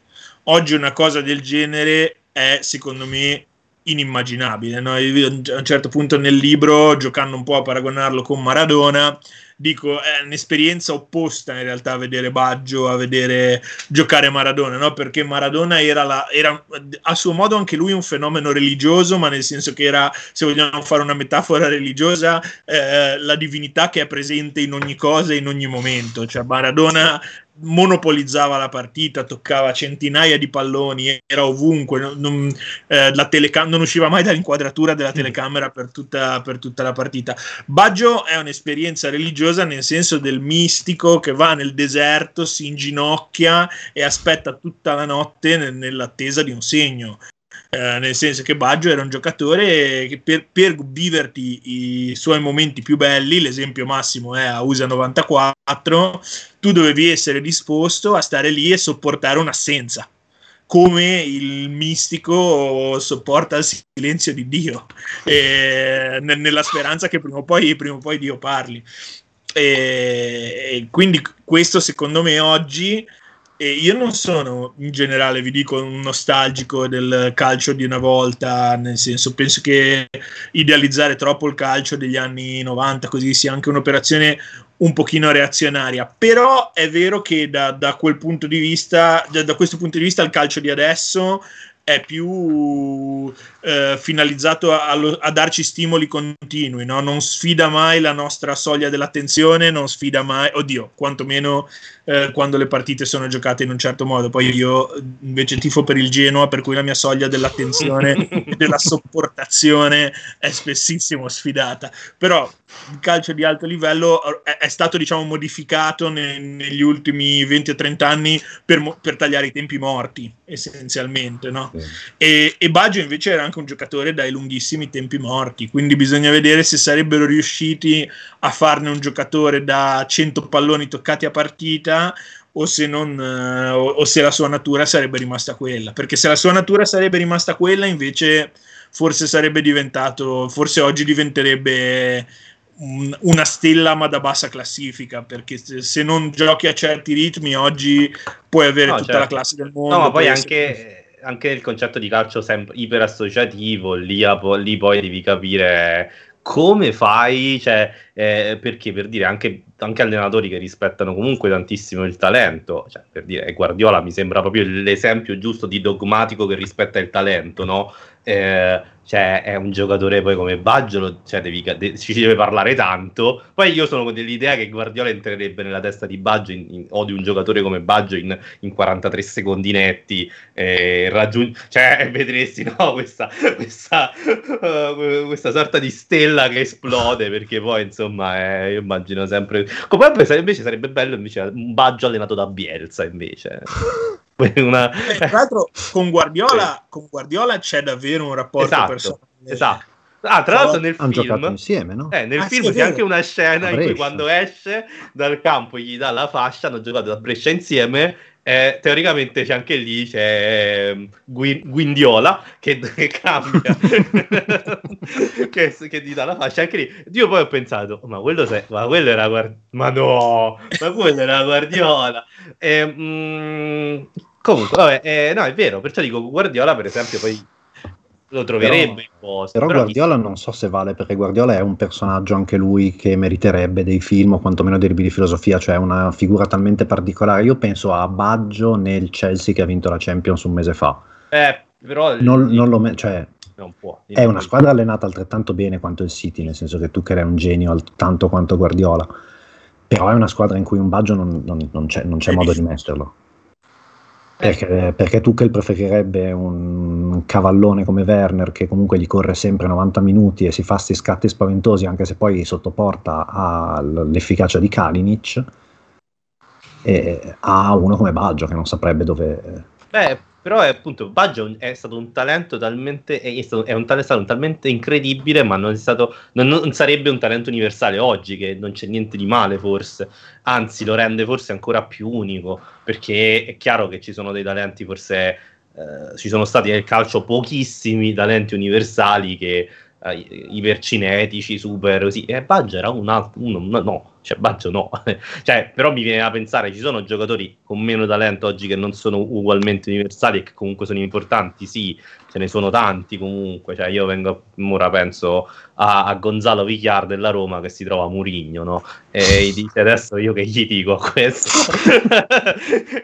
Oggi una cosa del genere è, secondo me, inimmaginabile. No? A un certo punto nel libro, giocando un po' a paragonarlo con Maradona, dico è un'esperienza opposta in realtà a vedere Baggio, a vedere giocare Maradona, no? perché Maradona era, la, era a suo modo anche lui un fenomeno religioso, ma nel senso che era, se vogliamo fare una metafora religiosa, eh, la divinità che è presente in ogni cosa e in ogni momento, cioè Maradona monopolizzava la partita, toccava centinaia di palloni, era ovunque, non, non, eh, la telecam- non usciva mai dall'inquadratura della mm. telecamera per tutta, per tutta, la partita. Baggio è un'esperienza religiosa nel senso del mistico che va nel deserto, si inginocchia e aspetta tutta la notte nell'attesa di un segno. Eh, nel senso che Baggio era un giocatore che per, per, viverti i suoi momenti più belli, l'esempio massimo è a USA 94, tu dovevi essere disposto a stare lì e sopportare un'assenza come il mistico sopporta il silenzio di Dio, eh, nella speranza che prima o poi, prima o poi Dio parli. E, e quindi questo secondo me oggi e io non sono in generale, vi dico, un nostalgico del calcio di una volta, nel senso penso che idealizzare troppo il calcio degli anni 90 così sia anche un'operazione un pochino reazionaria, però è vero che da, da quel punto di vista, da, da questo punto di vista il calcio di adesso è più eh, finalizzato a, a, darci stimoli continui, no? non sfida mai la nostra soglia dell'attenzione, non sfida mai, oddio, quantomeno eh, quando le partite sono giocate in un certo modo. Poi io invece tifo per il Genoa, per cui la mia soglia dell'attenzione [LAUGHS] e della sopportazione è spessissimo sfidata. Però il calcio di alto livello è, è stato diciamo modificato ne, negli ultimi 20 o 30 anni per, per, tagliare i tempi morti essenzialmente no? e, e Baggio invece era anche un giocatore dai lunghissimi tempi morti quindi bisogna vedere se sarebbero riusciti a farne un giocatore da 100 palloni toccati a partita o se, non, eh, o, o se la sua natura sarebbe rimasta quella perché se la sua natura sarebbe rimasta quella invece forse sarebbe diventato forse oggi diventerebbe una stella ma da bassa classifica perché se non giochi a certi ritmi oggi puoi avere no, tutta certo. la classe del mondo no ma poi anche, anche, il concetto di calcio sempre iperassociativo lì, lì poi devi capire come fai cioè, eh, perché per dire anche anche allenatori che rispettano comunque tantissimo il talento, cioè, per dire Guardiola mi sembra proprio l'esempio giusto di dogmatico che rispetta il talento, no? Eh, cioè è un giocatore poi come Baggio, cioè devi, de, ci deve parlare tanto. Poi io sono dell'idea che Guardiola entrerebbe nella testa di Baggio in, in, o di un giocatore come Baggio in, in 43 secondi netti, eh, raggiung- cioè [LAUGHS] vedresti no, questa, questa, uh, questa, sorta di stella che esplode perché poi insomma eh, io immagino sempre... Come invece sarebbe bello invece un Baggio allenato da Bielsa invece. [LAUGHS] Una... Eh, tra l'altro con Guardiola, con Guardiola c'è davvero un rapporto esatto, personale. Esatto. Ah, tra l'altro nel Han film, insieme, no? eh, nel Ah, film sì, c'è anche una scena in cui quando esce dal campo gli dà la fascia, hanno giocato a Brescia insieme. Eh, teoricamente c'è anche lì c'è ehm, Gui- Guindiola che, [LAUGHS] che cambia. [LAUGHS] Che, che gli dà la fascia anche lì io poi ho pensato ma quello, se- ma quello era Guard- ma no ma quello era Guardiola. E, mm, comunque vabbè, eh, no è vero perciò dico Guardiola per esempio poi lo troverebbe Però- in posto Però però Guardiola non so se vale perché Guardiola è un personaggio anche lui che meriterebbe dei film o quantomeno dei libri di filosofia, cioè una figura talmente particolare. Io penso a Baggio nel Chelsea che ha vinto la Champions un mese fa. Eh, però Non, non lo me- cioè, non può. è una squadra allenata altrettanto bene quanto il City, nel senso che tu che è un genio tanto quanto Guardiola. Però è una squadra in cui un Baggio non, non- non c'è, non c'è modo di metterlo. Perché, perché Tuchel preferirebbe un cavallone come Werner che comunque gli corre sempre 90 minuti e si fa sti scatti spaventosi anche se poi sottoporta all'efficacia di Kalinic e ha uno come Baggio che non saprebbe dove Beh, però è appunto Baggio è stato un talento talmente è stato, è un, è stato un talmente incredibile, ma non stato non, non sarebbe un talento universale oggi che non c'è niente di male forse. Anzi, lo rende forse ancora più unico, perché è chiaro che ci sono dei talenti forse eh, ci sono stati nel calcio pochissimi talenti universali che eh, ipercinetici, super così. E Baggio era un altro, uno, no, no, cioè Baggio no. [LAUGHS] cioè, però mi viene da pensare, ci sono giocatori con meno talento oggi che non sono ugualmente universali e che comunque sono importanti, sì, ce ne sono tanti comunque. Cioè, io vengo, ora penso a, a Gonzalo Vigliar della Roma che si trova a Murigno, no? E dice adesso io che gli dico a [LAUGHS] questo?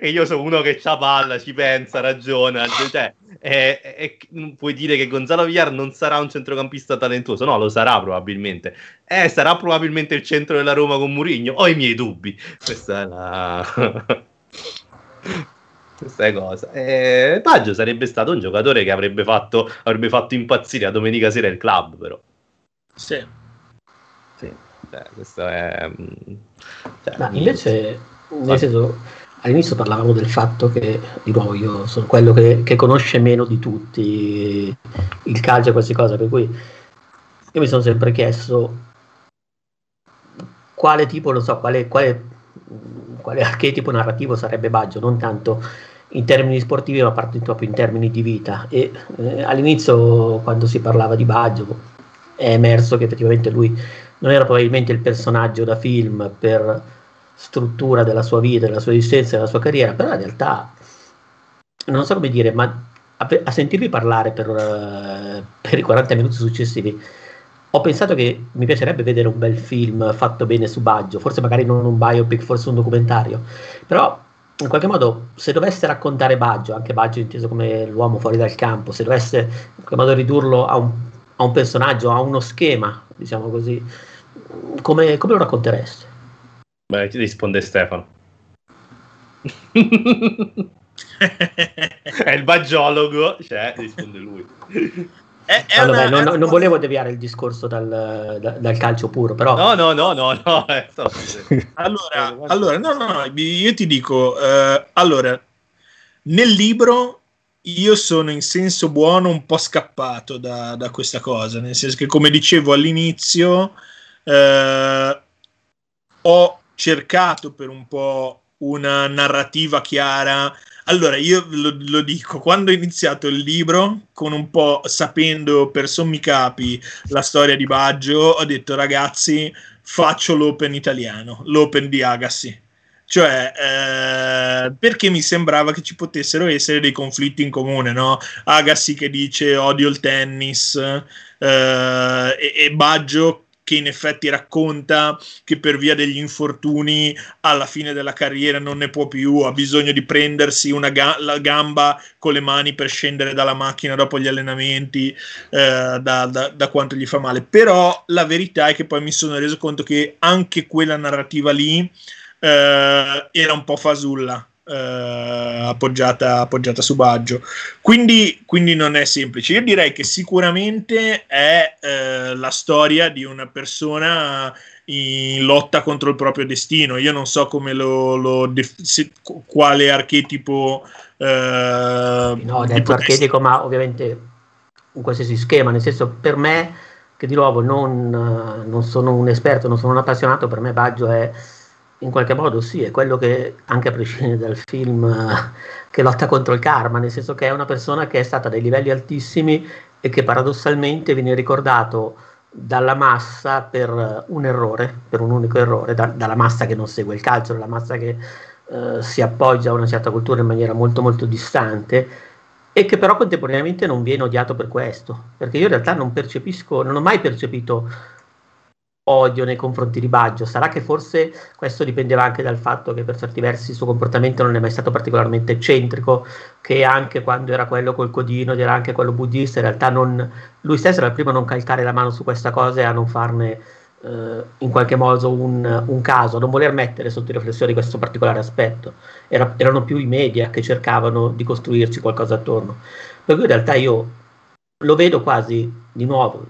e io sono uno che c'ha palla, ci pensa, ragiona, cioè, e- e puoi dire che Gonzalo Villar non sarà un centrocampista talentuoso? No, lo sarà probabilmente. Eh, sarà probabilmente il centro della Roma con Murigno? Ho i miei dubbi. Questa è la. [LAUGHS] Questa è cosa. E Baggio sarebbe stato un giocatore che avrebbe fatto, avrebbe fatto impazzire a domenica sera il club, però. Sì. sì. Cioè, questo è. mm, cioè, Ma invece, nel senso, all'inizio parlavamo del fatto che, di nuovo, io sono quello che, che conosce meno di tutti il calcio e queste cose, per cui io mi sono sempre chiesto quale tipo, non so, quale, quale, quale archetipo narrativo sarebbe Baggio, non tanto in termini sportivi, ma parte- proprio in termini di vita. E eh, all'inizio, quando si parlava di Baggio, è emerso che effettivamente lui non era probabilmente il personaggio da film per struttura della sua vita, della sua esistenza, della sua carriera, però in realtà non so come dire, ma a, a sentirvi parlare per, eh, per i 40 minuti successivi ho pensato che mi piacerebbe vedere un bel film fatto bene su Baggio, forse magari non un biopic, forse un documentario, però in qualche modo se dovesse raccontare Baggio, anche Baggio inteso come l'uomo fuori dal campo, se dovesse in qualche modo ridurlo a un, a un personaggio, a uno schema, diciamo così, come, come lo raccontereste? Beh, ti risponde Stefano. [LAUGHS] è il baggiologo, cioè, risponde lui. È, è vabbè, una- non, è non volevo deviare il discorso dal, da- dal calcio puro, però No, no, no, no, no. [LAUGHS] [LAUGHS] eh, Allora, allora, no, no, no, io ti dico, eh, allora, nel libro io sono in senso buono un po' scappato da, da questa cosa, nel senso che come dicevo all'inizio, eh, ho cercato per un po' una narrativa chiara. Allora, io lo, lo dico, quando ho iniziato il libro, con un po' sapendo per sommi capi la storia di Baggio, ho detto ragazzi, faccio l'open italiano, l'open di Agassi. Cioè, eh, perché mi sembrava che ci potessero essere dei conflitti in comune, no? Agassi che dice odio il tennis eh, e, e Baggio che in effetti racconta che per via degli infortuni alla fine della carriera non ne può più, ha bisogno di prendersi una ga- la gamba con le mani per scendere dalla macchina dopo gli allenamenti, eh, da, da, da quanto gli fa male. Però la verità è che poi mi sono reso conto che anche quella narrativa lì eh, era un po' fasulla eh, appoggiata, appoggiata, su Baggio. Quindi, quindi, non è semplice. Io direi che sicuramente è eh, la storia di una persona in lotta contro il proprio destino. Io non so come lo, lo se, quale archetipo. Eh, no, detto archetipo, ma ovviamente un qualsiasi schema, nel senso per me, che di nuovo non, non sono un esperto, non sono un appassionato, per me Baggio è in qualche modo sì, è quello che anche a prescindere dal film che lotta contro il karma, nel senso che è una persona che è stata a dei livelli altissimi e che paradossalmente viene ricordato dalla massa per un errore, per un unico errore, da, dalla massa che non segue il calcio, dalla massa che eh, si appoggia a una certa cultura in maniera molto molto distante e che però contemporaneamente non viene odiato per questo, perché io in realtà non percepisco, non ho mai percepito odio nei confronti di Baggio. Sarà che forse questo dipendeva anche dal fatto che per certi versi il suo comportamento non è mai stato particolarmente eccentrico, che anche quando era quello col codino, era anche quello buddista, in realtà non, lui stesso era il primo a non calcare la mano su questa cosa e a non farne eh, in qualche modo un, un, caso, a non voler mettere sotto riflessione questo particolare aspetto. Era, erano più i media che cercavano di costruirci qualcosa attorno. Per cui in realtà io lo vedo quasi di nuovo,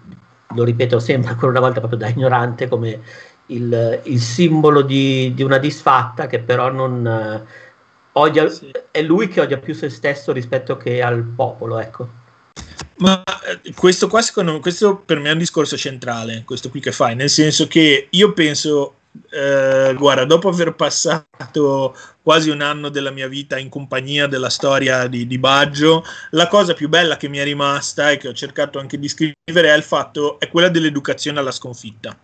lo ripeto sempre ancora una volta proprio da ignorante, come il, il simbolo di, di, una disfatta che però non eh, odia, sì. è lui che odia più se stesso rispetto che al popolo, ecco. Ma eh, questo qua, secondo me, questo per me è un discorso centrale, questo qui che fai, nel senso che io penso, eh, guarda, dopo aver passato quasi un anno della mia vita in compagnia della storia di, di, Baggio, la cosa più bella che mi è rimasta e che ho cercato anche di scrivere è il fatto, è quella dell'educazione alla sconfitta.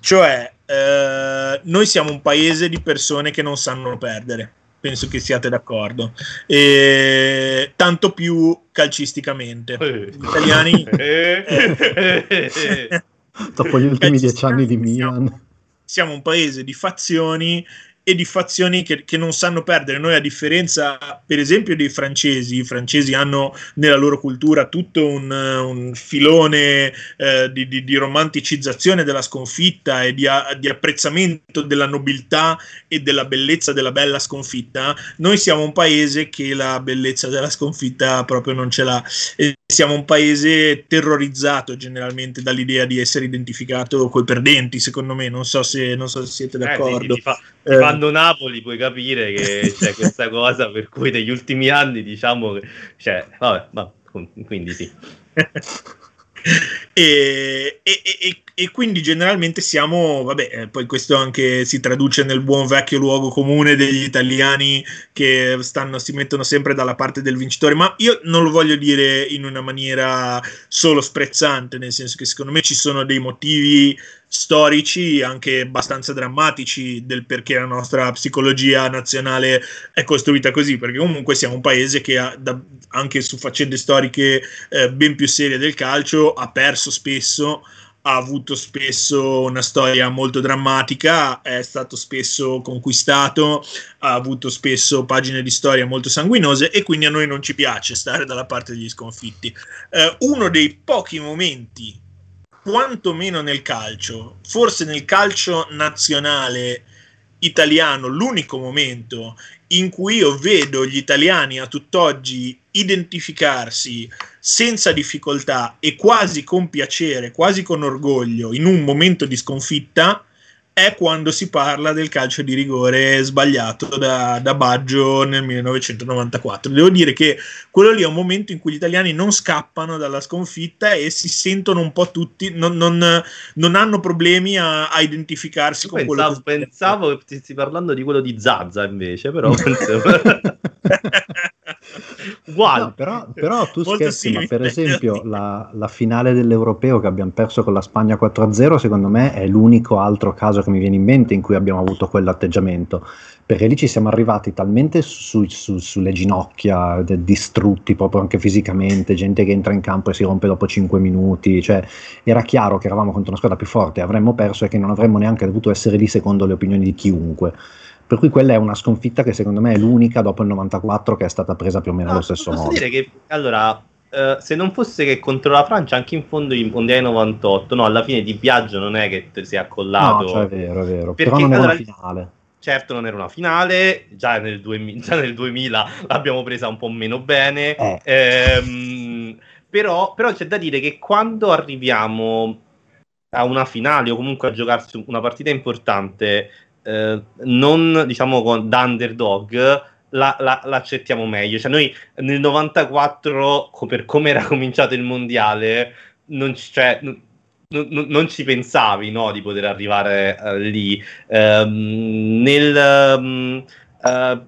Cioè, eh, noi siamo un paese di persone che non sanno perdere penso che siate d'accordo. E, tanto più calcisticamente. Eh. Gli italiani... [LAUGHS] Eh. Dopo gli ultimi dieci anni di Milan. Siamo un paese di fazioni e di fazioni che, che, non sanno perdere. Noi, a differenza, per esempio, dei francesi, i francesi hanno nella loro cultura tutto un, un filone eh, di, di, di, romanticizzazione della sconfitta e di, di, apprezzamento della nobiltà e della bellezza della bella sconfitta. Noi siamo un paese che la bellezza della sconfitta proprio non ce l'ha. E siamo un paese terrorizzato generalmente dall'idea di essere identificato coi perdenti, secondo me. Non so se, non so se siete eh, d'accordo. Eh, fa, eh, fanno Napoli, puoi capire che c'è questa cosa per cui negli ultimi anni diciamo che... Cioè, vabbè, vabbè quindi sì. [LAUGHS] e, e, e, e, quindi generalmente siamo, vabbè, eh, poi questo anche si traduce nel buon vecchio luogo comune degli italiani che stanno, si mettono sempre dalla parte del vincitore, ma io non lo voglio dire in una maniera solo sprezzante, nel senso che secondo me ci sono dei motivi storici anche abbastanza drammatici del perché la nostra psicologia nazionale è costruita così, perché comunque siamo un paese che ha, da, anche su faccende storiche eh, ben più serie del calcio ha perso spesso ha avuto spesso una storia molto drammatica, è stato spesso conquistato, ha avuto spesso pagine di storia molto sanguinose e quindi a noi non ci piace stare dalla parte degli sconfitti. Eh, uno dei pochi momenti quantomeno nel calcio, forse nel calcio nazionale italiano, l'unico momento in cui io vedo gli italiani a tutt'oggi identificarsi senza difficoltà e quasi con piacere, quasi con orgoglio in un momento di sconfitta, è quando si parla del calcio di rigore sbagliato da, da, Baggio nel 1994. Devo dire che quello lì è un momento in cui gli italiani non scappano dalla sconfitta e si sentono un po' tutti, non, non, non hanno problemi a, a identificarsi con pensavo, quello che Pensavo che stessi parlando di quello di Zazza invece, però... [LAUGHS] [LAUGHS] Uguale. No, però, però, tu scherzi, ma per esempio la, la, finale dell'Europeo che abbiamo perso con la Spagna 4-0, secondo me è l'unico altro caso che mi viene in mente in cui abbiamo avuto quell'atteggiamento. perché lì ci siamo arrivati talmente su, su, sulle ginocchia, de, distrutti proprio anche fisicamente, gente che entra in campo e si rompe dopo 5 minuti, cioè era chiaro che eravamo contro una squadra più forte, avremmo perso e che non avremmo neanche dovuto essere lì secondo le opinioni di chiunque. Per cui quella è una sconfitta che secondo me è l'unica dopo il 94 che è stata presa più o meno no, allo stesso posso modo. dire che allora Uh, se non fosse che contro la Francia, anche in fondo in mondiali 98, no, alla fine di viaggio non è che ti sia accollato. No, cioè è vero, è vero. Perché, Però non era una finale. Certo, non era una finale, già nel, 2000, già nel 2000 l'abbiamo presa un po' meno bene. Eh. Ehm, però, però c'è da dire che quando arriviamo a una finale o comunque a giocarsi una partita importante, eh, non diciamo con, da underdog, la, la, l'accettiamo meglio. Cioè, noi nel 94, per come era cominciato il mondiale, non, cioè, n- n- non ci pensavi no, di poter arrivare uh, lì. Um, nel, um, uh,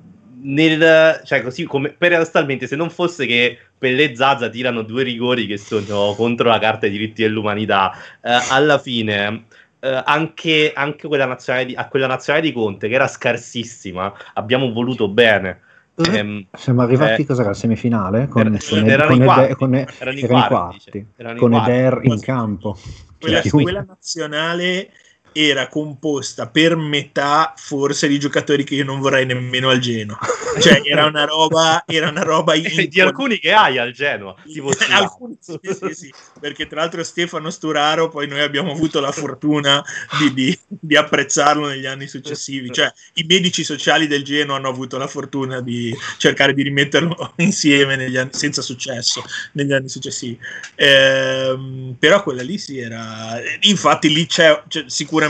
nel, cioè, così come paradossalmente, se non fosse che Pelle e Zaza tirano due rigori che sono contro la carta dei diritti dell'umanità, uh, alla fine. Uh, anche, anche quella nazionale di, a quella nazionale di Conte che era scarsissima abbiamo voluto bene Ehm, Siamo arrivati eh, cos'era la semifinale? Con, era- con, erano con i quarti, con- erano i quarti, quarti. Erano i con quarti. Eder in campo. quella, Cioè, quella nazionale era composta per metà forse di giocatori che io non vorrei nemmeno al Genoa. Cioè era una roba era una roba [LAUGHS] di alcuni che hai al Genoa tipo [LAUGHS] alcuni sì, sì, sì, perché tra l'altro Stefano Sturaro poi noi abbiamo avuto la fortuna di, di- di apprezzarlo negli anni successivi. Cioè i medici sociali del Genoa hanno avuto la fortuna di cercare di rimetterlo [LAUGHS] insieme anni, senza successo negli anni successivi. Ehm, però quella lì sì era infatti lì c'è, c'è sicuramente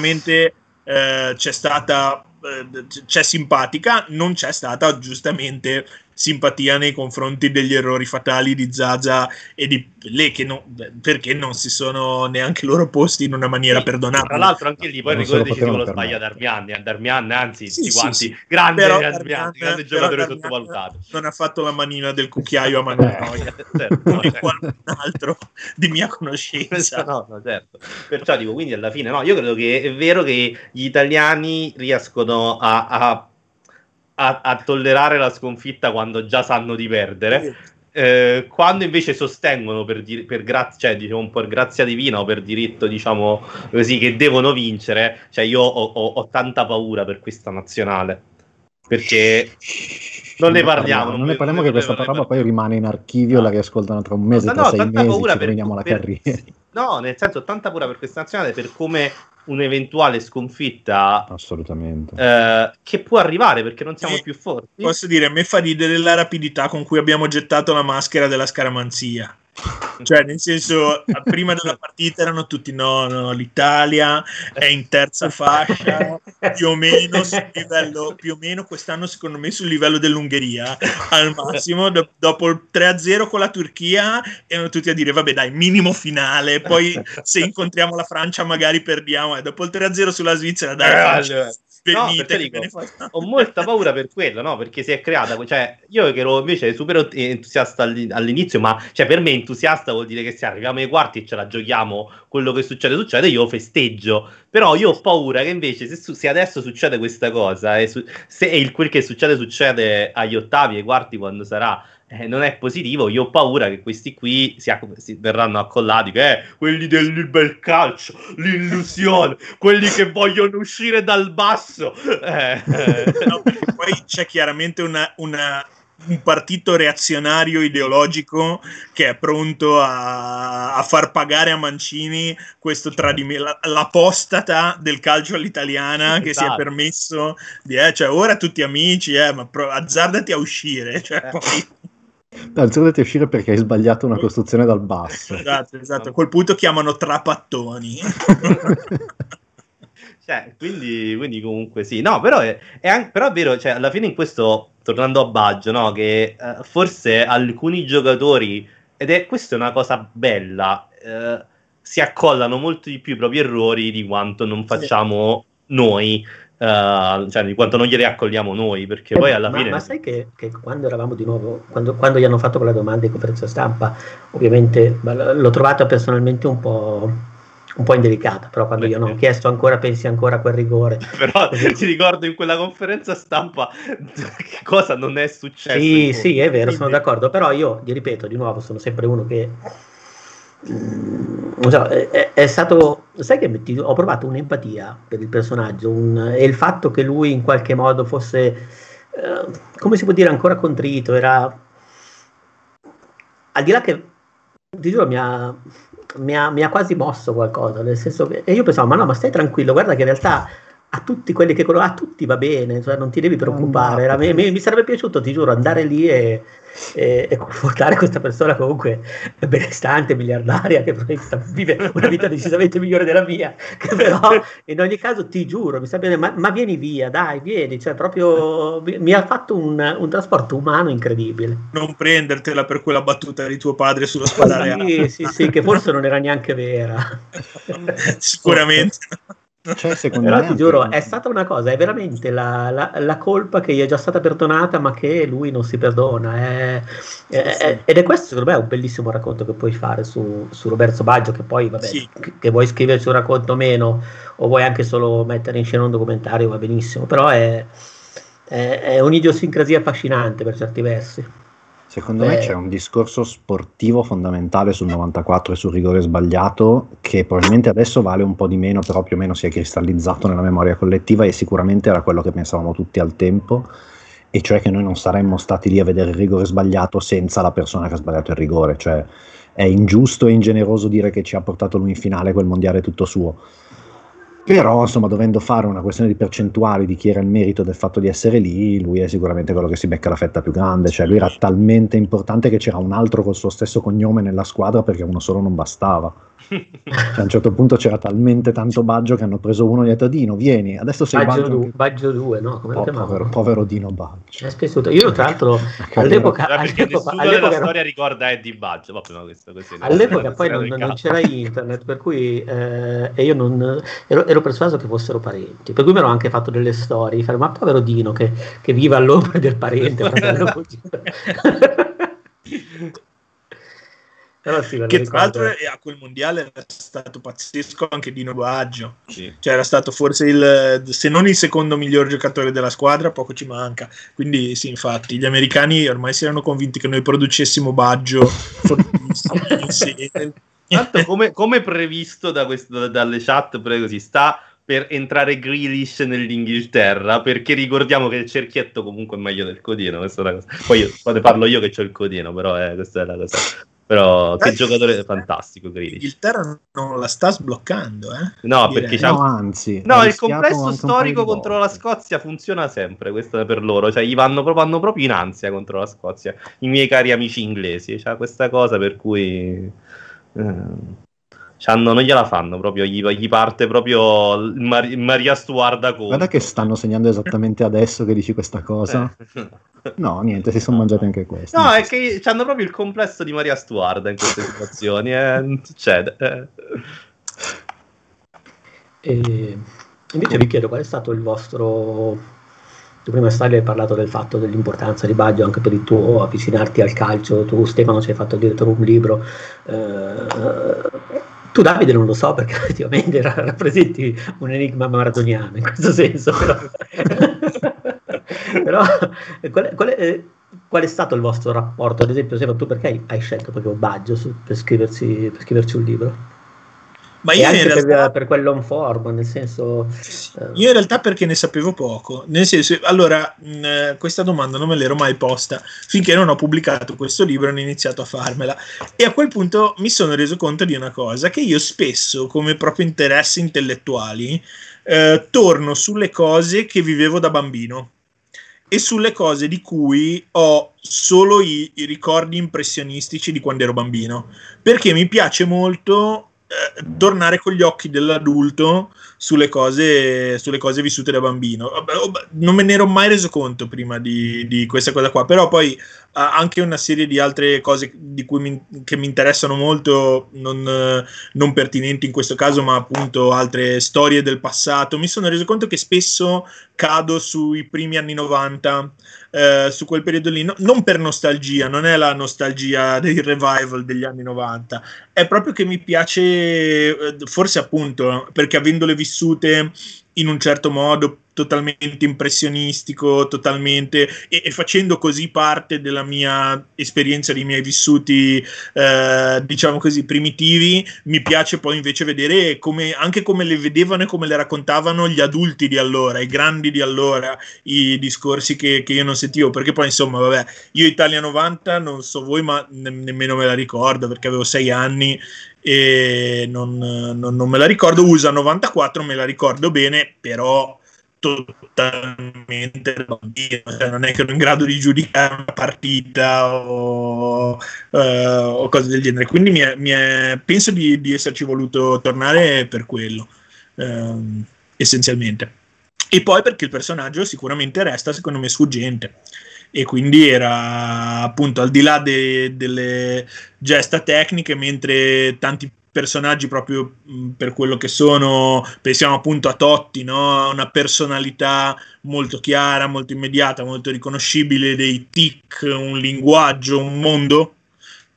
eh, c'è stata eh, c'è simpatica non c'è stata giustamente simpatia nei confronti degli errori fatali di Zaza e di Pelé che non, perché non si sono neanche loro posti in una maniera Sì, perdonabile Tra l'altro anche lì poi Non se lo potevano quello sbaglia permettere. Darmian, Darmian anzi Sì, tutti sì, quanti, sì. grande Però Darmian, Darmian- grande giocatore Darmian sottovalutato non ha fatto la manina del cucchiaio a mano Eh, [LAUGHS] certo, come certo. qualcun altro di mia conoscenza No, no, certo. Perciò dico, quindi alla fine, no, io credo che è vero che gli italiani riescono a, a- a- a tollerare la sconfitta quando già sanno di perdere. Eh, quando invece sostengono per, dir- per grazia, cioè, diciamo, un po' per grazia divina o per diritto, diciamo così, che devono vincere, cioè io ho, ho- ho tanta paura per questa nazionale. Perché non ne parliamo. Non ne parliamo che questa parliamo. poi rimane in archivio, la riascoltano tra un mese, No, tra no, sei tanta mesi, paura ci per- la per- carriera. No, nel senso, tanta paura per questa nazionale per come un'eventuale sconfitta Assolutamente. eh, che può arrivare perché non siamo Sì. più forti. Posso dire, a me fa ridere la rapidità con cui abbiamo gettato la maschera della scaramanzia. Cioè, nel senso, prima della partita erano tutti no, no, l'Italia è in terza fascia, più o meno sul livello, più o meno quest'anno secondo me sul livello dell'Ungheria, al massimo, Do- dopo il 3-0 con la Turchia erano tutti a dire vabbè dai, minimo finale, poi se incontriamo la Francia magari perdiamo, e dopo il 3-0 sulla Svizzera dai, Eh, allora. No, dico, Ho molta paura per quello, no? Perché si è creata, cioè, io che ero invece super entusiasta all'i- all'inizio, ma cioè, per me entusiasta vuol dire che se arriviamo ai quarti e ce la giochiamo, quello che succede, succede, io festeggio. Però io ho paura che invece se, se adesso succede questa cosa, e su- se e il, quel che succede succede agli ottavi, ai quarti, quando sarà, eh, non è positivo, io ho paura che questi qui si, acc- si verranno accollati, che eh, quelli del bel calcio, l'illusione, [LAUGHS] quelli che vogliono uscire dal basso. Eh. No, poi c'è chiaramente una- una- un partito reazionario ideologico che è pronto a, a far pagare a Mancini questo tradimento, la- l'apostata del calcio all'italiana che si è Esatto. permesso di, eh, cioè ora tutti amici, eh, ma pro- azzardati a uscire. Cioè, Eh. Poi- Alzati a uscire perché hai sbagliato una costruzione dal basso. esatto, esatto. A quel punto chiamano trapattoni. [LAUGHS] Cioè, quindi, quindi comunque sì, no, però è, è an- però è vero, cioè, alla fine in questo, tornando a Baggio, no, che eh, forse alcuni giocatori, ed è questa è una cosa bella, eh, si accollano molto di più i propri errori di quanto non facciamo noi, eh, cioè di quanto non glieli accogliamo noi, perché poi alla Eh, ma, fine... ma sai che, che quando eravamo di nuovo, quando, quando gli hanno fatto quella domanda in conferenza stampa, ovviamente l'ho trovata personalmente un po', un po' indelicata, però quando io non ho chiesto ancora pensi ancora a quel rigore. [LAUGHS] però ti ricordo in quella conferenza stampa [LAUGHS] che cosa non è successo. Sì, sì, è vero, sono d'accordo, però io, ti ripeto, di nuovo, sono sempre uno che... Mm, so, è, è, stato, sai che ti, ho provato un'empatia per il personaggio un, e il fatto che lui in qualche modo fosse, eh, come si può dire, ancora contrito, era al di là che ti giuro mi ha, mi ha, mi ha quasi mosso qualcosa, nel senso che e io pensavo, ma no, ma stai tranquillo, guarda che in realtà a tutti quelli che conosco, a tutti va bene, cioè non ti devi preoccupare. Era, mi, mi, sarebbe piaciuto, ti giuro, andare lì e, e, e confortare questa persona comunque benestante, miliardaria, che vive una vita decisamente migliore della mia, che però [LAUGHS] in ogni caso ti giuro, mi sa bene, ma, ma vieni via, dai, vieni, cioè proprio mi, mi ha fatto un, un, trasporto umano incredibile. Non prendertela per quella battuta di tuo padre sullo spadare. Sì, sì, sì, che forse non era neanche vera. [LAUGHS] Sicuramente. [LAUGHS] Cioè, secondo Però me ti giuro, è stata una cosa, è veramente la, la, la, colpa che gli è già stata perdonata, ma che lui non si perdona. È, è, è, ed è questo, secondo me, un bellissimo racconto che puoi fare su, su Roberto Baggio, che poi, vabbè, sì. che, che, vuoi scriverci un racconto o meno, o vuoi anche solo mettere in scena un documentario, va benissimo. Però è, è un'idiosincrasia affascinante per certi versi. Secondo Beh. me c'è un discorso sportivo fondamentale sul 94 e sul rigore sbagliato che probabilmente adesso vale un po' di meno, però più o meno si è cristallizzato nella memoria collettiva e sicuramente era quello che pensavamo tutti al tempo, e cioè che noi non saremmo stati lì a vedere il rigore sbagliato senza la persona che ha sbagliato il rigore, cioè è ingiusto e ingeneroso dire che ci ha portato lui in finale quel mondiale tutto suo però, insomma, dovendo fare una questione di percentuali di chi era il merito del fatto di essere lì, lui è sicuramente quello che si becca la fetta più grande. Cioè, lui era talmente importante che c'era un altro col suo stesso cognome nella squadra perché uno solo non bastava. Cioè, [LAUGHS] a un certo punto c'era talmente tanto Baggio che hanno preso uno e gli hanno detto Dino, vieni, adesso sei Baggio. Baggio 2, no? Come oh, povero, povero, Dino Baggio. Io tra l'altro [LAUGHS] all'epoca... all'epoca, all'epoca la storia ricorda Eddie Baggio. Vabbè, no, questo, questo all'epoca poi non, non, c'era internet, per cui eh, io non, ero, ero, persuaso che fossero parenti. Per cui mi ero anche fatto delle storie. Fare, ma povero Dino che, che vive all'ombra del parente. [LAUGHS] Però sì, che tra l'altro a quel mondiale era stato pazzesco anche Dino Baggio. Sì. Cioè era stato forse il, se non il secondo miglior giocatore della squadra, poco ci manca. Quindi sì, infatti, gli americani ormai si erano convinti che noi producessimo Baggio [LAUGHS] Tanto come, come previsto da questo, dalle chat, prego, si sta per entrare Grealish nell'Inghilterra perché ricordiamo che il cerchietto comunque è meglio del codino questa è una cosa. poi io, poi parlo io che ho il codino però eh, questa è la cosa però che giocatore fantastico Grealish. L'Inghilterra non la sta sbloccando, eh? No, perché no, anzi, no, il complesso storico contro la Scozia funziona sempre, questo è per loro, cioè gli vanno proprio, vanno proprio in ansia contro la Scozia, i miei cari amici inglesi, cioè questa cosa per cui eh, C'hanno, non gliela fanno proprio, gli, gli parte proprio il Mar- Maria Stuarda con. Guarda che stanno segnando esattamente adesso che dici questa cosa. Eh. No, niente, si sono mangiati anche questo. No, è che hanno proprio il complesso di Maria Stuarda in queste situazioni, eh, succede. Eh. E invece vi chiedo qual è stato il vostro tu prima Staglio hai parlato del fatto dell'importanza di Baggio anche per il tuo avvicinarti al calcio, tu Stefano ci hai fatto addirittura un libro eh, tu Davide non lo so perché [LAUGHS] effettivamente rappresenti un enigma maradoniano in questo senso, però, [LAUGHS] però qual, è, qual, è, qual, è, stato il vostro rapporto? Ad esempio, Stefano, tu perché hai, hai scelto proprio Baggio su, per, scriversi, per scriverci un libro? Ma io anche realtà... per, per quell'on form, nel senso... Eh... Io in realtà perché ne sapevo poco, nel senso, allora, mh, eh, questa domanda non me l'ero mai posta, finché non ho pubblicato questo libro e ho iniziato a farmela. E a quel punto mi sono reso conto di una cosa, che io spesso, come proprio interessi intellettuali, eh, torno sulle cose che vivevo da bambino e sulle cose di cui ho solo i, i ricordi impressionistici di quando ero bambino, perché mi piace molto eh, tornare con gli occhi dell'adulto sulle cose, sulle cose vissute da bambino. Non me ne ero mai reso conto prima di, di questa cosa qua, però poi anche una serie di altre cose di cui mi, che mi interessano molto, non, non, pertinenti in questo caso, ma appunto altre storie del passato. Mi sono reso conto che spesso cado sui primi anni 90, eh, su quel periodo lì, no, non per nostalgia, non è la nostalgia del revival degli anni 90, è proprio che mi piace, eh, forse appunto, perché avendole vissute in un certo modo totalmente impressionistico, totalmente e, e, facendo così parte della mia esperienza, dei miei vissuti, eh, diciamo così, primitivi, mi piace poi invece vedere come, anche come le vedevano e come le raccontavano gli adulti di allora, i grandi di allora, i discorsi che, che io non sentivo, perché poi insomma, vabbè, io Italia 90 non so voi, ma ne, nemmeno me la ricordo perché avevo sei anni e non, non, non me la ricordo, USA 94 me la ricordo bene, però totalmente bambino, cioè non è che ero in grado di giudicare una partita o, uh, o cose del genere. Quindi mi è, mi è, penso di, di, esserci voluto tornare per quello, uh, essenzialmente. E poi perché il personaggio sicuramente resta, secondo me, sfuggente. E quindi era appunto al di là de, delle gesta tecniche, mentre tanti personaggi proprio mh, per quello che sono, pensiamo appunto a Totti, no? una personalità molto chiara, molto immediata, molto riconoscibile, dei tic, un linguaggio, un mondo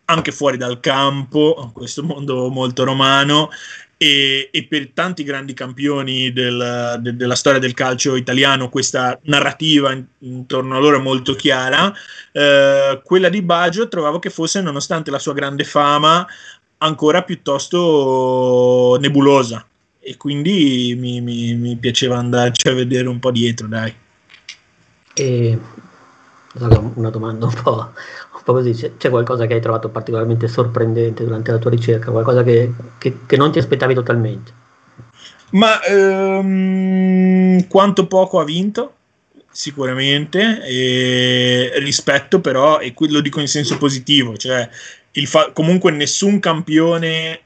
anche fuori dal campo, [LAUGHS] questo mondo molto romano, e, e, per tanti grandi campioni del, de, della storia del calcio italiano questa narrativa in, intorno a loro è molto chiara. Eh, quella di Baggio trovavo che fosse, nonostante la sua grande fama, ancora piuttosto nebulosa e quindi mi, mi, mi piaceva andarci a vedere un po' dietro, dai. E una domanda un po', un po così, c'è, qualcosa che hai trovato particolarmente sorprendente durante la tua ricerca, qualcosa che, che, che non ti aspettavi totalmente? Ma ehm, quanto poco ha vinto? Sicuramente, rispetto però, e lo dico in senso positivo, cioè fa- comunque nessun campione